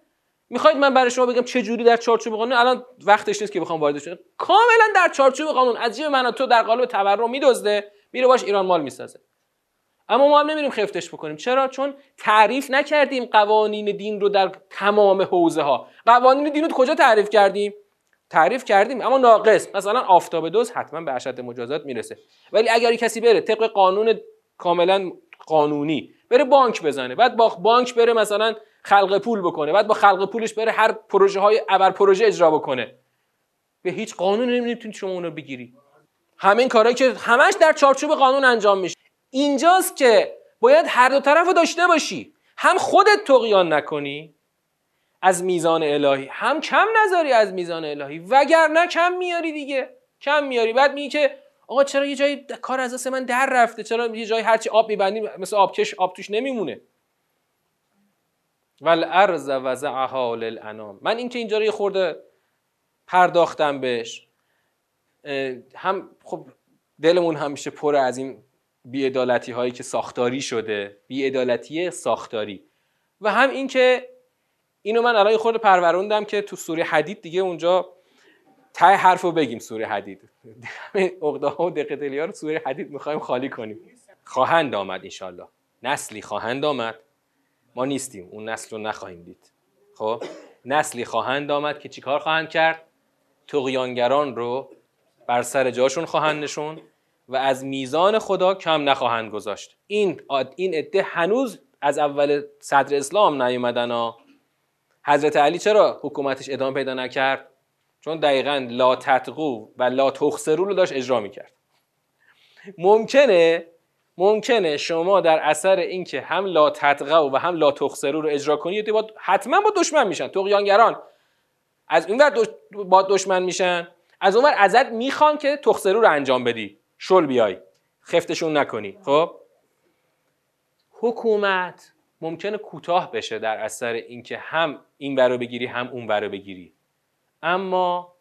می‌خواید من برای شما بگم چه جوری در چارچوب قانون؟ الان وقتش نیست که بخوام واردش شم کاملا در چارچوب قانون. از جیب من تو در قالب تورم میدزده میره باش ایران مال می‌سازه. اما ما هم نمیریم خفتش بکنیم. چرا؟ چون تعریف نکردیم قوانین دین رو در تمام حوزه ها قوانین دین رو کجا تعریف کردیم؟ تعریف کردیم اما ناقص. مثلا آفتاب دوز حتما به اشد مجازات می‌رسه. ولی اگر کسی بره طبق قانون کاملا قانونی بره بانک بزنه بعد با بانک بره مثلا خلق پول بکنه بعد با خلق پولش بره هر پروژه های ابر پروژه اجرا بکنه. به هیچ قانونی نمی‌تونید شما اونو بگیری همین کارهایی که همش در چارچوب قانون انجام میشه. اینجاست که باید هر دو طرف داشته باشی. هم خودت تقیان نکنی از میزان الهی. هم کم نذاری از میزان الهی. وگرنه کم میاری دیگه. کم میاری. بعد میگی که آقا چرا یه جایی کار از من در رفته؟ چرا یه جایی هرچی آب میبندیم مثل آبکش آب توش نمیمونه. ول ارز وضعها للانام. من اینکه اینجا رو یه خورده پرداختم بهش هم خب دلمون همیشه پر از این بیعدالتی هایی که ساختاری شده. بیعدالتی ساختاری. و هم اینکه اینو من الان خورده پروروندم که تو سوره حدید دیگه اونجا ته حرف رو بگیم سوره حدید. اقده ها و دقیقه رو سوره حدید می‌خوایم خالی کنیم. خواهند آمد انشالله. نسلی خواهند آمد. ما نیستیم. اون نسل رو نخواهیم دید. خب؟ نسلی خواهند آمد که چیکار خواهند کرد؟ تقیانگران رو بر سر جاشون خواهند نشون و از میزان خدا کم نخواهند گذاشت. این این عده هنوز از اول صدر اسلام نیومدن ها. حضرت علی چرا حکومتش ادامه پیدا نکرد؟ چون دقیقا لا تتقو و لا تخسرو رو داشت اجرا می‌کرد. ممکنه ممکنه شما در اثر اینکه هم لا تتقو و هم لا تخسرو رو اجرا کنید با حتما با دشمن میشن. تقیانگران از این ور با دشمن میشن از اون ور ازت می‌خوان که تخسرو رو انجام بدی. شل بیای. خفتشون نکنی. خب؟ حکومت. ممکنه کوتاه بشه در اثر اینکه هم این برو بگیری هم اون برو بگیری. اما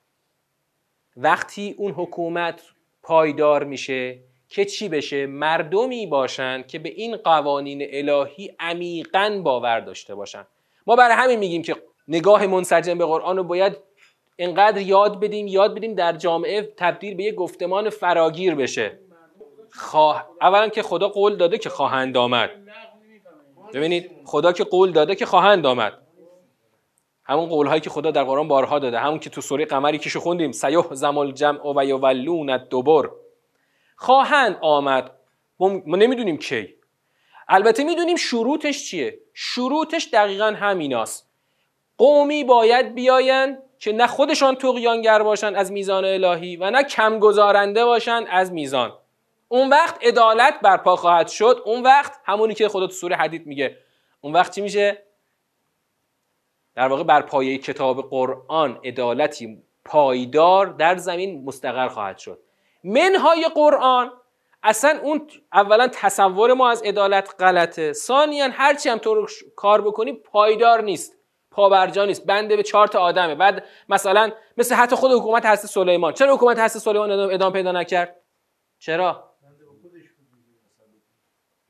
وقتی اون حکومت پایدار میشه که چی بشه؟ مردمی باشن که به این قوانین الهی عمیقا باور داشته باشن. ما برای همین میگیم که نگاه منسجم به قرآن رو باید انقدر یاد بدیم یاد بدیم در جامعه تبدیل به یه گفتمان فراگیر بشه. خواه... اولا که خدا قول داده که خواهند آمد ببینید خدا که قول داده که خواهند آمد. همون قول هایی که خدا در قرآن بارها داده. همون که تو سوره قمری که خوندیم سیح زمال جمع و یولون الدبر. خواهند آمد. ما نمی‌دونیم کی. البته می‌دونیم شروطش چیه. شروطش دقیقا همیناست. قومی باید بیاین که نه خودشان تقیانگر باشن از میزان الهی و نه کم گذارنده باشن از میزان. اون وقت عدالت برپا خواهد شد. اون وقت همونی که خدا تو سوره حدید میگه. اون وقت چی میشه؟ در واقع بر پایه کتاب قرآن عدالتی پایدار در زمین مستقر خواهد شد. منهای قرآن اصلا اون اولا تصور ما از عدالت غلطه. ثانیا هرچی هم تو کار بکنی پایدار نیست پابرجا نیست بنده به چهار تا آدمه. بعد مثلا مثل حتی خود حکومت هست سلیمان. چرا حکومت هست سلیمان ادامه پیدا نکرد؟ چرا؟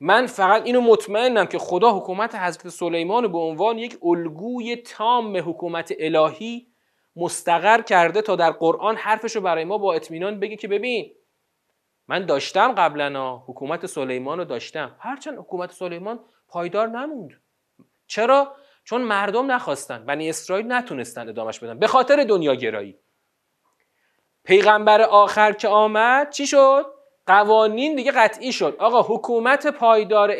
من فقط اینو مطمئنم که خدا حکومت حضرت سلیمان به عنوان یک الگوی تام حکومت الهی مستقر کرده تا در قرآن حرفشو برای ما با اطمینان بگه که ببین من داشتم قبلا حکومت سلیمان رو داشتم. هرچند حکومت سلیمان پایدار نموند. چرا؟ چون مردم نخواستن بنی اسرائیل نتونستن ادامش بدن. به خاطر دنیا گرایی پیغمبر آخر که آمد چی شد؟ قوانین دیگه قطعی شد. آقا حکومت پایدار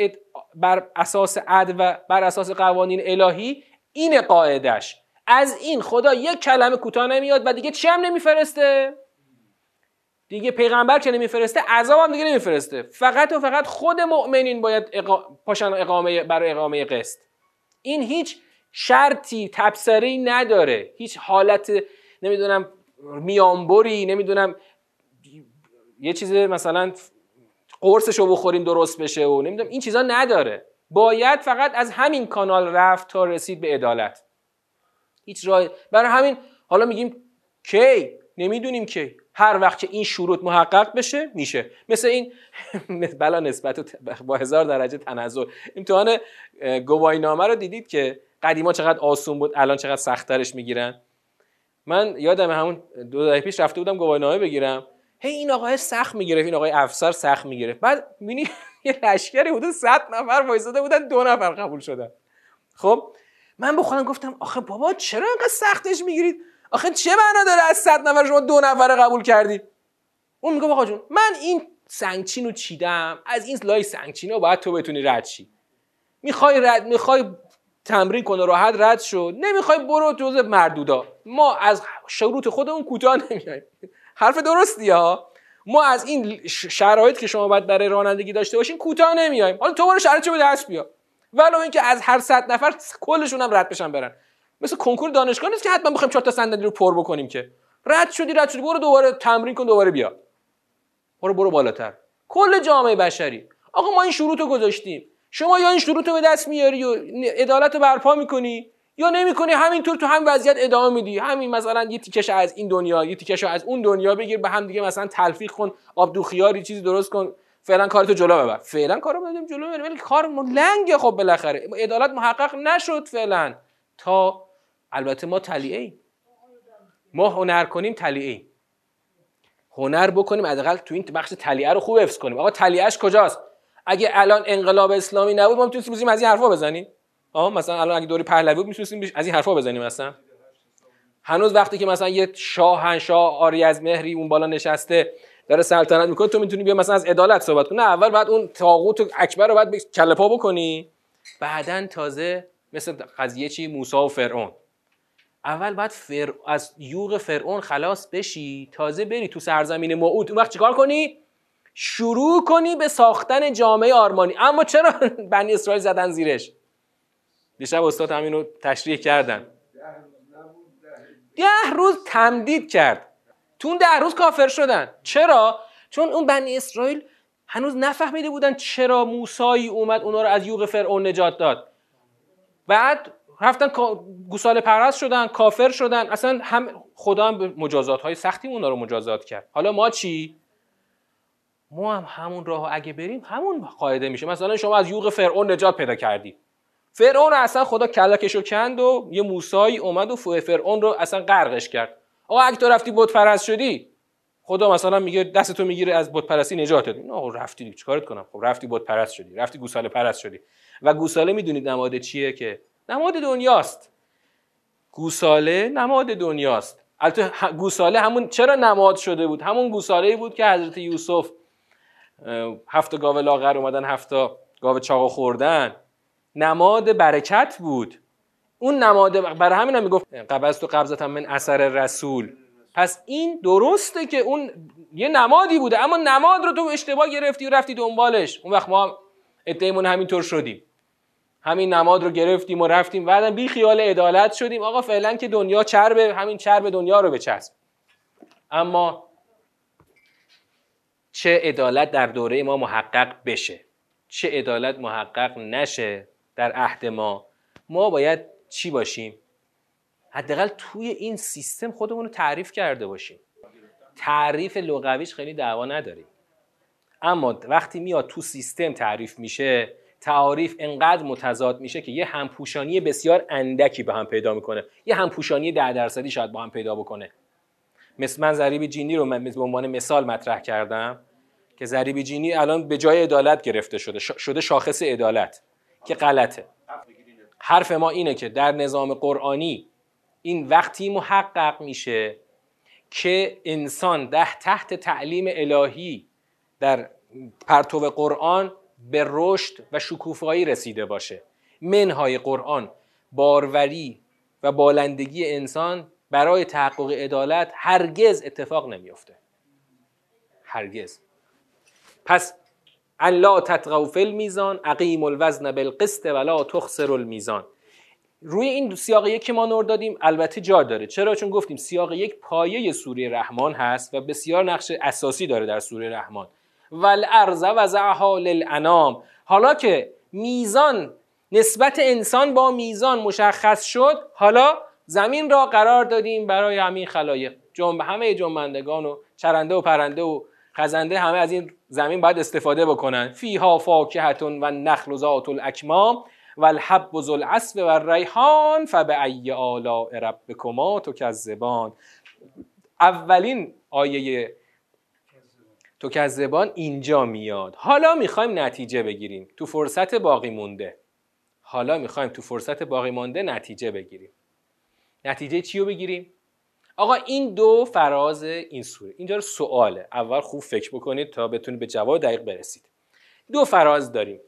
بر اساس عدل و بر اساس قوانین الهی این قاعدش از این خدا یک کلمه کوتاه نمیاد و دیگه چی هم نمیفرسته؟ دیگه پیغمبر که نمیفرسته عذاب هم دیگه نمیفرسته. فقط و فقط خود مؤمنین باید اقا... پاشن اقامه برای اقامه قسط. این هیچ شرطی تبصری نداره. هیچ حالت نمی‌دونم میانبری نمی‌دونم یه چیز مثلا قرصش رو بخوریم درست بشه و نمی‌دونم این چیزا نداره. باید فقط از همین کانال رفت تا رسید به عدالت. هیچ راه برای همین حالا میگیم کی؟ نمی‌دونیم کی. هر وقت که این شروط محقق بشه میشه. مثل این بلا نسبت با هزار درجه تنظر امتحان گواهی نامه رو دیدید که قدیما چقدر آسون بود الان چقدر سختترش می‌گیرن. من یادم همون دو دهه پیش رفته بودم گواهی نامه بگیرم. هی این آقای سخت می‌گرفت این آقای افسر سخت می‌گرفت. بعد می‌بینی یه لشکری حدود 100 نفر وایساده بودن دو نفر قبول شدن. خب من به خودم گفتم آخه بابا چرا اینقدر سختش می‌گیرید؟ آخه چه معنا داره از 100 نفر شما دو نفر قبول کردید اون میگه آقا جون من این سنگچین چیدم. از این لای سنگچین رو باید تو بتونی رد شی. می‌خوای رد می‌خوای تمرین کنه راحت رد شد نمی‌خوای برو جز مردودا. ما از شروط خودمون کوتاه نمیایم حرف درستی ها. ما از این شرایط که شما باید برای رانندگی داشته باشین کوتاه نمیایم. حالا تو برو شرایط به دست بیا ولو اینکه از هر صد نفر کلشون هم رد بشن برن. مثل کنکور دانشگاه نیست که حتما بخوایم چهار تا صندلی رو پر بکنیم که. رد شدی رد شدی. برو دوباره تمرین کن دوباره بیا. برو برو بالاتر. کل جامعه بشری. آقا ما این شروط رو گذاشتیم. شما یا این شروط رو به دست میاری و عدالت برپا می‌کنی؟ یا نمی‌کنی همینطور تو همین وضعیت ادامه میدی؟ همین مثلا یه تیکش از این دنیا یه تیکش از اون دنیا بگیر به هم دیگه مثلا تلفیق کن آب دو خیاری چیزی درست کن. فعلا کارتو جلو ببر. فعلا کارو بدیم جلو ببر ولی کار لنگه خب بالاخره. عدالت محقق نشد فعلا. تا البته ما تلیعه ما هنر کنیم تلیعه هنر بکنیم حداقل تو این بخش تلیعه رو خوب حفظ کنیم. آقا تلیعهش کجاست؟ اگه الان انقلاب اسلامی نبود ما می‌تونستیم از این حرفا بزنیم. آه مثلا الان اگه دوری پهلوی بود می‌تونستیم از این حرفا بزنیم مثلا هنوز وقتی که مثلا یه شاهنشاه آری از مهری اون بالا نشسته داره سلطنت می‌کنه تو می‌تونی بیا مثلا از عدالت صحبت کنی. نه اول بعد اون طاغوت اکبر رو بعد کله پا بکنی. بعدا تازه مثل قضیه چی؟ موسی و فرعون. اول باید فر... از یوغ فرعون خلاص بشی تازه بری تو سرزمین موعود. اون وقت چیکار کنی؟ شروع کنی به ساختن جامعه آرمانی. اما چرا بنی اسرائیل زدن زیرش؟ دیشب استاد همین رو تشریح کردن. ده روز تمدید کرد. تو اون ده روز کافر شدن. چرا؟ چون اون بنی اسرائیل هنوز نفهمیده بودن چرا موسایی اومد اونا رو از یوغ فرعون نجات داد. بعد رفتن گوساله پرست شدن کافر شدن. اصلا هم خدا هم به مجازات های سختی اونا رو مجازات کرد. حالا ما چی؟ ما هم همون راه اگه بریم همون قاعده میشه. مثلا شما از یوغ فرعون نجات پیدا کردی. فرعون اصلا خدا کلکش رو کند و یه موسایی اومد و فرعون رو اصلا غرقش کرد. آقا اگه تو رفتی بت پرست شدی خدا مثلا میگه دستتو می‌گیره از بت پرستی نجات دادی آقا رفتی چیکارت کنم؟ خب رفتی بت پرست شدی رفتی گوساله پرست شدی. و گوساله می‌دونید نماد چیه که؟ نماد دنیاست. گوساله نماد دنیاست. البته گوساله همون چرا نماد شده بود؟ همون گوساله بود که حضرت یوسف هفت گاو لاغر اومدن هفت گاو چاقو خوردن. نماد برکت بود. اون نماد برای همین هم می‌گفت قبض تو قبضت من اثر رسول. پس این درسته که اون یه نمادی بوده اما نماد رو تو اشتباه گرفتی و رفتی دنبالش. اون وقت ما ادعیمون همینطور شدیم. همین نماد رو گرفتیم و رفتیم. بعدا بی خیال عدالت شدیم. آقا فعلا که دنیا چربه همین چرب دنیا رو بچسب. اما چه عدالت در دوره ما محقق بشه؟ چه عدالت محقق نشه؟ در عهد ما. ما باید چی باشیم؟ حداقل توی این سیستم خودمون رو تعریف کرده باشیم. تعریف لغویش خیلی دعوا نداریم. اما وقتی میاد تو سیستم تعریف میشه تعاریف انقدر متضاد میشه که یه همپوشانی بسیار اندکی به هم پیدا می‌کنه. یه همپوشانی ده درصدی شاید با هم پیدا بکنه. مثل من ضریب جینی رو به عنوان مثال مطرح کردم که ضریب جینی الان به جای عدالت گرفته شده. شده شاخص عدالت. که غلطه. حرف ما اینه که در نظام قرآنی این وقتی محقق میشه که انسان ده تحت تعلیم الهی در پرتو قرآن به رشد و شکوفایی رسیده باشه. منهای قرآن باروری و بالندگی انسان برای تحقق عدالت هرگز اتفاق نمیافته. هرگز. پس الله تطغوا فی المیزان اقیم الوزن بالقسط ولا تخسر المیزان. روی این سیاق یک که ما نور دادیم البته جا داره. چرا؟ چون گفتیم سیاق یک پایه سوره رحمان هست و بسیار نقش اساسی داره در سوره رحمان. والارض وضعها للانام. حالا که میزان نسبت انسان با میزان مشخص شد حالا زمین را قرار دادیم برای همین خلایق. جنب همه جنبندگان و چرنده و پرنده و خزنده همه از این زمین باید استفاده بکنن. فیها فاکهتون و نخل و ذات الاکمام و الحب و العصف و الریحان فبأی آلاء ربکما تکذبان. اولین آیه تکذبان اینجا میاد. حالا می‌خوایم نتیجه بگیریم. تو فرصت باقی مونده. حالا می‌خوایم تو فرصت باقی مونده نتیجه بگیریم. نتیجه چی رو بگیریم؟ آقا این دو فراز این سوره. اینجا رو سواله. اول خوب فکر بکنید تا بتونید به جواب دقیق برسید. دو فراز داریم.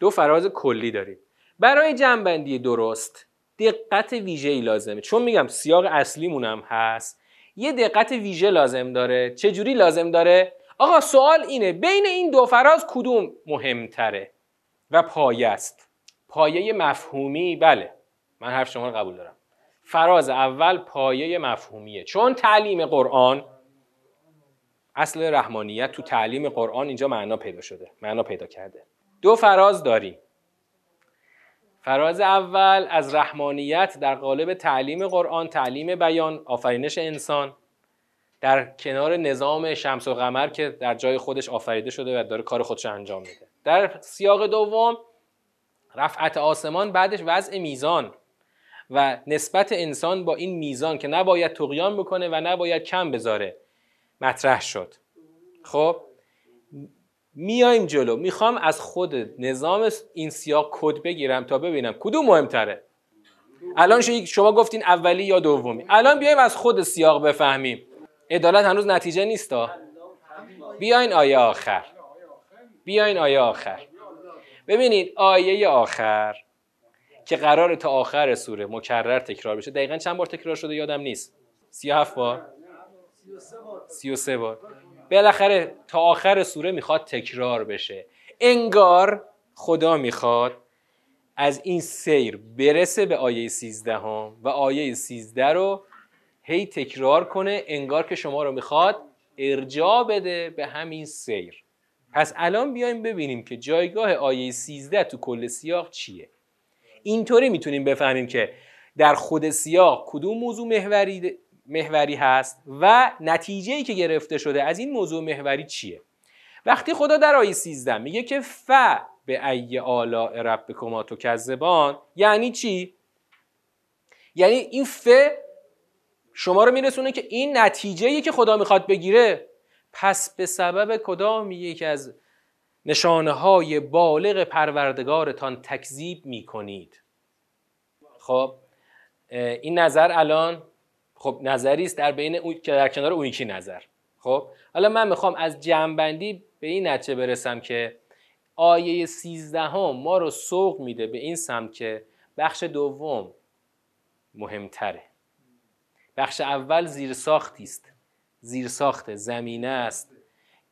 دو فراز کلی داریم. برای جنبندی درست دقت ویژه‌ای لازمه. چون میگم سیاق اصلیمون هم هست. یه دقت ویژه لازم داره. چه جوری لازم داره؟ آقا سوال اینه. بین این دو فراز کدوم مهمتره و پایه است؟ پایه مفهومی؟ بله. من حرف شما رو قبول دارم. فراز اول پایه مفهومیه. چون تعلیم قرآن اصل رحمانیت تو تعلیم قرآن اینجا معنا پیدا شده معنا پیدا کرده. دو فراز داریم. فراز اول از رحمانیت در قالب تعلیم قرآن تعلیم بیان آفرینش انسان در کنار نظام شمس و قمر که در جای خودش آفریده شده و داره کار خودش انجام میده. در سیاق دوم رفعت آسمان بعدش وضع میزان. و نسبت انسان با این میزان که نباید تقیان بکنه و نباید کم بذاره مطرح شد. خب میایم جلو. می‌خوام از خود نظام این سیاق کد بگیرم تا ببینم کدوم مهمتره. الان شما گفتین اولی یا دومی. الان بیایم از خود سیاق بفهمیم. عدالت هنوز نتیجه نیست بیاین آیه آخر. بیاین آیه آخر. ببینید آیه آخر. که قرار تا آخر سوره مکرر تکرار بشه. دقیقا چند بار تکرار شده یادم نیست. سی هفت بار. سی و سه بار. بالاخره تا آخر سوره می‌خواد تکرار بشه. انگار خدا می‌خواد از این سیر برسه به آیه 13 هم و آیه 13 رو هی تکرار کنه انگار که شما رو می‌خواد ارجاع بده به همین سیر. پس الان بیایم ببینیم که جایگاه آیه 13 تو کل سیاق چیه. اینطوری می‌تونیم بفهمیم که در خود سیاق کدوم موضوع محوری محوری هست و نتیجه ای که گرفته شده از این موضوع محوری چیه. وقتی خدا در آیه 13 میگه که ف به ای آلاء ربکما کذبان یعنی چی؟ یعنی این ف شما رو میرسونه که این نتیجه ای که خدا می‌خواد بگیره. پس به سبب کدام یکی از نشانه های بالغ پروردگارتان تکذیب می‌کنید. خب این نظر الان خب نظری است در بین که در کنار اون یکی نظر. خب حالا من می‌خوام از جمعبندی به این نتیجه برسم که آیه 13 هم ما رو سوق میده به این سمت که بخش دوم مهمتره. بخش اول زیر ساختی است. زیر ساخت زمینه است.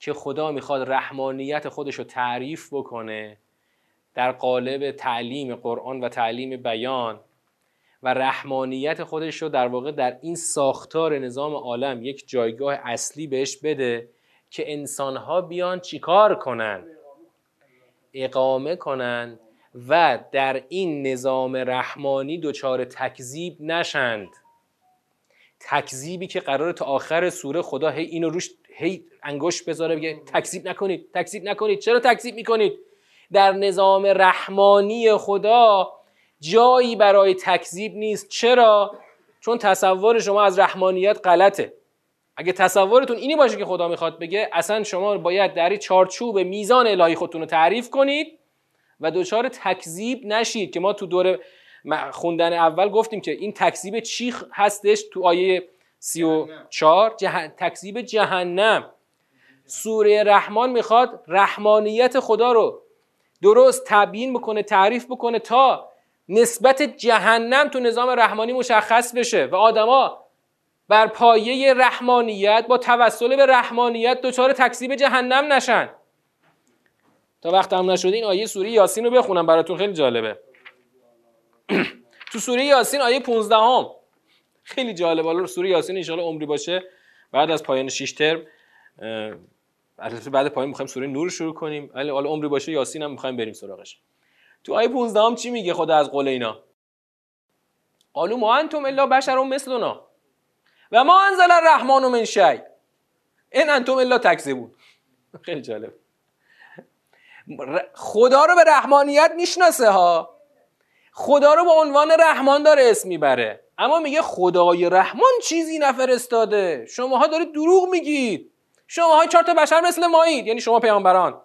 که خدا می‌خواد رحمانیت خودش رو تعریف بکنه در قالب تعلیم قرآن و تعلیم بیان و رحمانیت خودش رو در واقع در این ساختار نظام عالم یک جایگاه اصلی بهش بده که انسانها بیان چیکار کنن؟ اقامه کنن و در این نظام رحمانی دچار تکذیب نشند. تکذیبی که قرار تا آخر سوره خدا هی اینو روش هی انگشت بذاره بگه تکذیب نکنید تکذیب نکنید. چرا تکذیب می‌کنید؟ در نظام رحمانی خدا جایی برای تکذیب نیست. چرا؟ چون تصور شما از رحمانیت غلطه. اگه تصورتون اینی باشه که خدا می‌خواد بگه اصلا شما باید در چارچوب میزان الهی خودتون رو تعریف کنید و دچار تکذیب نشید که ما تو دور خوندن اول گفتیم که این تکذیب چی هستش؟ تو آیه 34 جه... تکذیب جهنم. سوره رحمان می‌خواد رحمانیت خدا رو درست تبیین بکنه تعریف بکنه تا نسبت جهنم تو نظام رحمانی مشخص بشه و آدما بر پایه رحمانیت با توسل به رحمانیت دچار تکذیب جهنم نشن. تا وقت هم نشده این آیه سوره یاسین رو بخونم براتون خیلی جالبه. تو سوره یاسین آیه 15 هم خیلی جالب. حالا سوره یاسین ان عمری باشه. بعد از پایان 6 ترم البته بعد پایان می‌خوایم سوره نور شروع کنیم. ولی حالا عمری باشه یاسین هم می‌خوایم بریم سراغش. تو آیه 15 هم چی میگه خدا از قول اینا؟ قالو ما انتم الا بشر مثلنا و ما انزل الرحمن من شی. این انتم الا تکذبون. خیلی جالب. خدا رو به رحمانیت می‌شناسه ها. خدا رو به عنوان رحمان داره اسم می‌بره. اما میگه خدای رحمان چیزی نفرستاده. شماها دارید دروغ میگید. شماها چهار تا بشر مثل مایید یعنی شما پیامبران.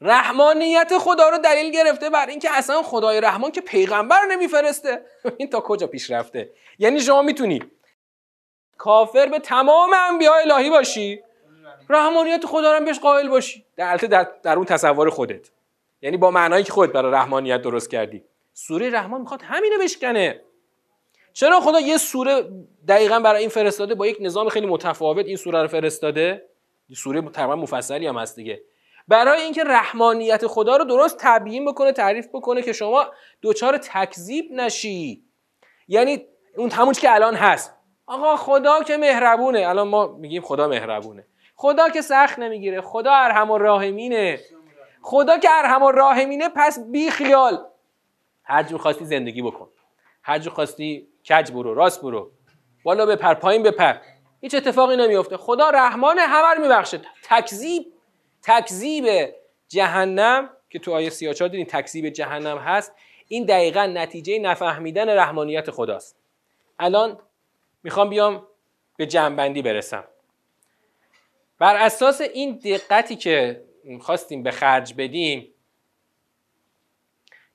رحمانیت خدا رو دلیل گرفته بر اینکه اصلا خدای رحمان که پیغمبر نمیفرسته. این تا کجا پیش رفته؟ یعنی شما می‌تونی کافر به تمام انبیاء الهی باشی رحمانیت خدا رو بهش قائل باشی. در در, در اون تصور خودت. یعنی با معنایی که خودت برای رحمانیت درست کردی. سوره رحمان می‌خواد همینو بشکنه. چرا خدا یه سوره دقیقا برای این فرستاده با یک نظام خیلی متفاوت این سوره رو فرستاده؟ سوره تقریبا مفصلی هم هست دیگه. برای اینکه رحمانیت خدا رو درست تبیین بکنه تعریف بکنه که شما دوچار تکذیب نشی. یعنی اون همون که الان هست. آقا خدا که مهربونه. الان ما میگیم خدا مهربونه. خدا که سخت نمی‌گیره. خدا ارحم الراحمینه. خدا که ارحم الراحمینه پس بی خیال هر جو خواستی زندگی بکن. هر جو خواستی کج برو راست برو. بالا بپر پایین بپر هیچ اتفاقی نمیفته خدا رحمان همه رو میبخشه. تکذیب تکذیب جهنم که تو آیه 34 دیدین تکذیب جهنم هست این دقیقا نتیجه نفهمیدن رحمانیت خداست. الان می‌خوام بیام به جنبندی برسم. بر اساس این دقتی که خواستیم به خرج بدیم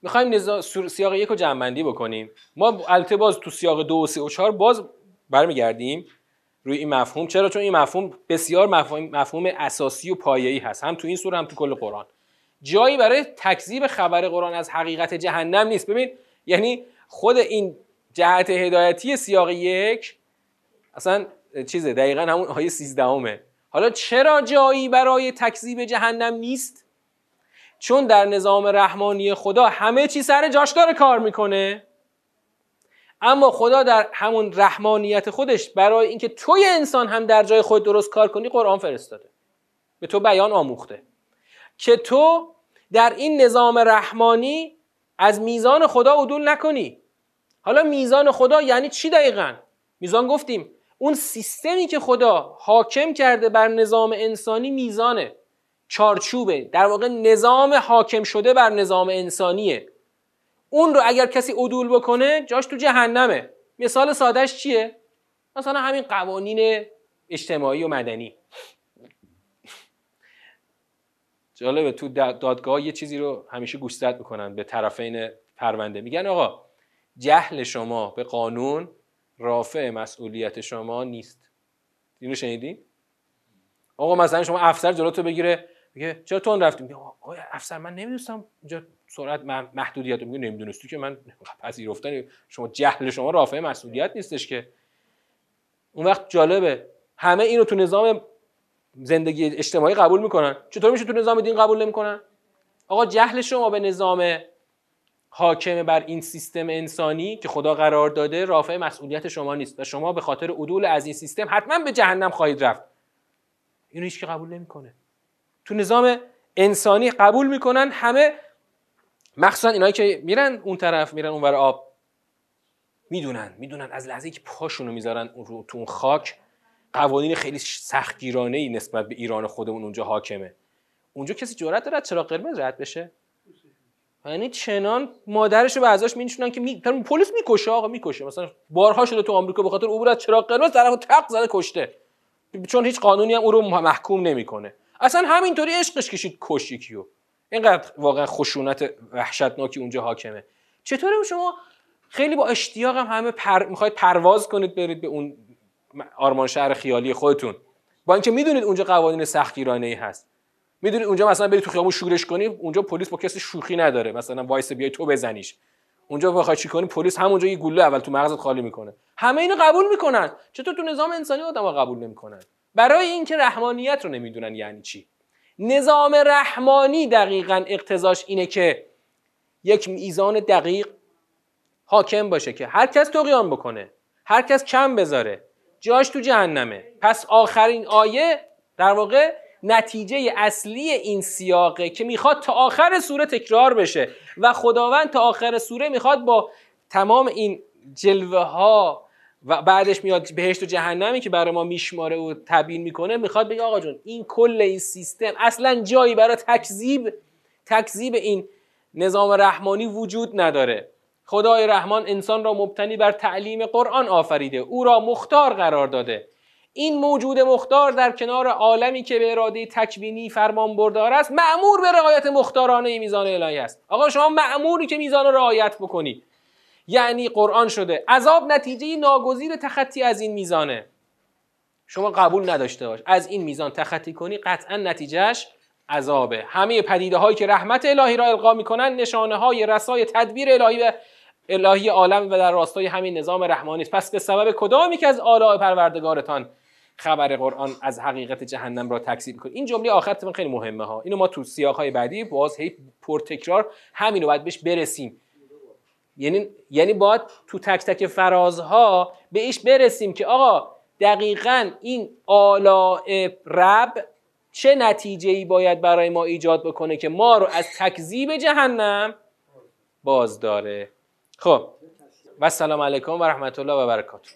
می‌خوایم سیاق یک رو جنبندی بکنیم. ما البته باز تو سیاق دو و سه و چهار باز برمیگردیم روی این مفهوم. چرا؟ چون این مفهوم بسیار مفهوم, مفهوم اساسی و پایه‌ای هست. هم تو این سوره هم تو کل قرآن. جایی برای تکذیب خبر قرآن از حقیقت جهنم نیست. ببین یعنی خود این جهت هدایتی سیاق یک اصلا چیزه دقیقا همون آیه 13 حالا چرا جایی برای تکذیب جهنم نیست؟ چون در نظام رحمانی خدا همه چی سر جاش داره کار می‌کنه. اما خدا در همون رحمانیت خودش برای اینکه توی انسان هم در جای خود درست کار کنی قرآن فرستاده. به تو بیان آموخته. که تو در این نظام رحمانی از میزان خدا عدول نکنی. حالا میزان خدا یعنی چی دقیقا؟ میزان گفتیم اون سیستمی که خدا حاکم کرده بر نظام انسانی میزانه. چارچوبه. در واقع نظام حاکم شده بر نظام انسانیه. اون رو اگر کسی عدول بکنه جاش تو جهنمه. مثال سادهش چیه؟ مثلا همین قوانین اجتماعی و مدنی. جالبه تو دادگاه یه چیزی رو همیشه گوشزد می‌کنن به طرفین پرونده. میگن آقا جهل شما به قانون رافع مسئولیت شما نیست. اینو شنیدی؟ آقا مثلا شما افسر جلوتو بگیره میگه چرا تون رفتی؟ میگه آقا افسر من نمی‌دونستم. اینجا سرعت محدودیت میگه نمی‌دونستی که من پذیرفتن شما جهل شما رافع مسئولیت نیستش که. اون وقت جالبه. همه اینو تو نظام زندگی اجتماعی قبول می‌کنن. چطور میشه تو نظام دین قبول نمی‌کنن؟ آقا جهل شما به نظام حاکم بر این سیستم انسانی که خدا قرار داده رافع مسئولیت شما نیست و شما به خاطر عدول از این سیستم حتما به جهنم خواهید رفت. اینو هیچ که قبول نمی‌کنه. تو نظام انسانی قبول می‌کنن همه. مخصوصا اینایی که میرن اون طرف میرن اونور آب. می‌دونن می‌دونن از لحظه که می‌ذارن رو تو اون خاک. قوانین خیلی سختگیرانه ای نسبت به ایران خودمون اونجا حاکمه. اونجا کسی جرأت داره چرا قرمز رد بشه؟ یعنی چنان مادرش رو به ازاش که می... پلیس می‌کشه آقا می‌کشه. مثلا بارها شده تو آمریکا به خاطر عبور از چراغ قرمز طرفو تق زده کشته. چون هیچ قانونی هم او رو محکوم نمی‌کنه. اصلا همینطوری عشقش کشید کشی کیو اینقدر واقعا خشونت وحشتناکی اونجا حاکمه. چطوره شما؟ خیلی با اشتیاق هم همه پر... می‌خواید پرواز کنید برید به اون آرمان شهر خیالی خودتون. با اینکه می‌دونید اونجا قوانین سختگیرانه ای هست. می‌دونید اونجا مثلا برید تو خیابون شورش کنی اونجا پلیس با کسی شوخی نداره. مثلا وایس بیای تو بزنیش. اونجا بخوای چی کنی پلیس همونجا یه گوله اول تو مغزت خالی می‌کنه. همه اینو قبول می‌کنن. چطور تو نظام انسانی آدم‌ها قبول نمی‌کنن؟ برای اینکه رحمانیت رو نمی‌دونن یعنی چی. نظام رحمانی دقیقا اقتضاش اینه که یک میزان دقیق حاکم باشه که هر کس قیام بکنه هر کس کم بذاره. جاش تو جهنمه. پس آخرین آیه در واقع نتیجه اصلی این سیاقه که می‌خواد تا آخر سوره تکرار بشه. و خداوند تا آخر سوره می‌خواد با تمام این جلوه ها و بعدش میاد بهشت و جهنمی که برای ما میشماره و تبیین می‌کنه می‌خواد بگه آقا جون این کل این سیستم اصلا جایی برای تکذیب تکذیب این نظام رحمانی وجود نداره. خدای رحمان انسان را مبتنی بر تعلیم قرآن آفریده او را مختار قرار داده. این موجود مختار در کنار عالمی که به اراده تکوینی فرمان بردار است معمور به رعایت مختارانه میزان الهی است. آقا شما معموری که میزان رعایت بکنی. یعنی قرآن شده. عذاب نتیجه ناگزیر تخطی از این میزانه. شما قبول نداشته باش. از این میزان تخطی کنی قطعا نتیجهش عذابه. همه پدیده هایی که رحمت الهی را القا می‌کنن نشانه های رسای تدبیر الهی و الهی عالم و در راستای همین نظام رحمانی است. پس به سبب کدامی که از آلاء پروردگارتان خبر قرآن از حقیقت جهنم را تکذیب کنید این جمله آخر خیلی مهمه ها. اینو ما تو سیاق های بعدی باز هی پرتکرار همینو باید بهش برسیم. یعنی یعنی باید تو تک تک فرازها بهش برسیم که آقا دقیقا این آلاء رب چه نتیجه ای باید برای ما ایجاد بکنه که ما رو از تکذیب جهنم باز داره. خب. و سلام علیکم و رحمت الله و برکاته.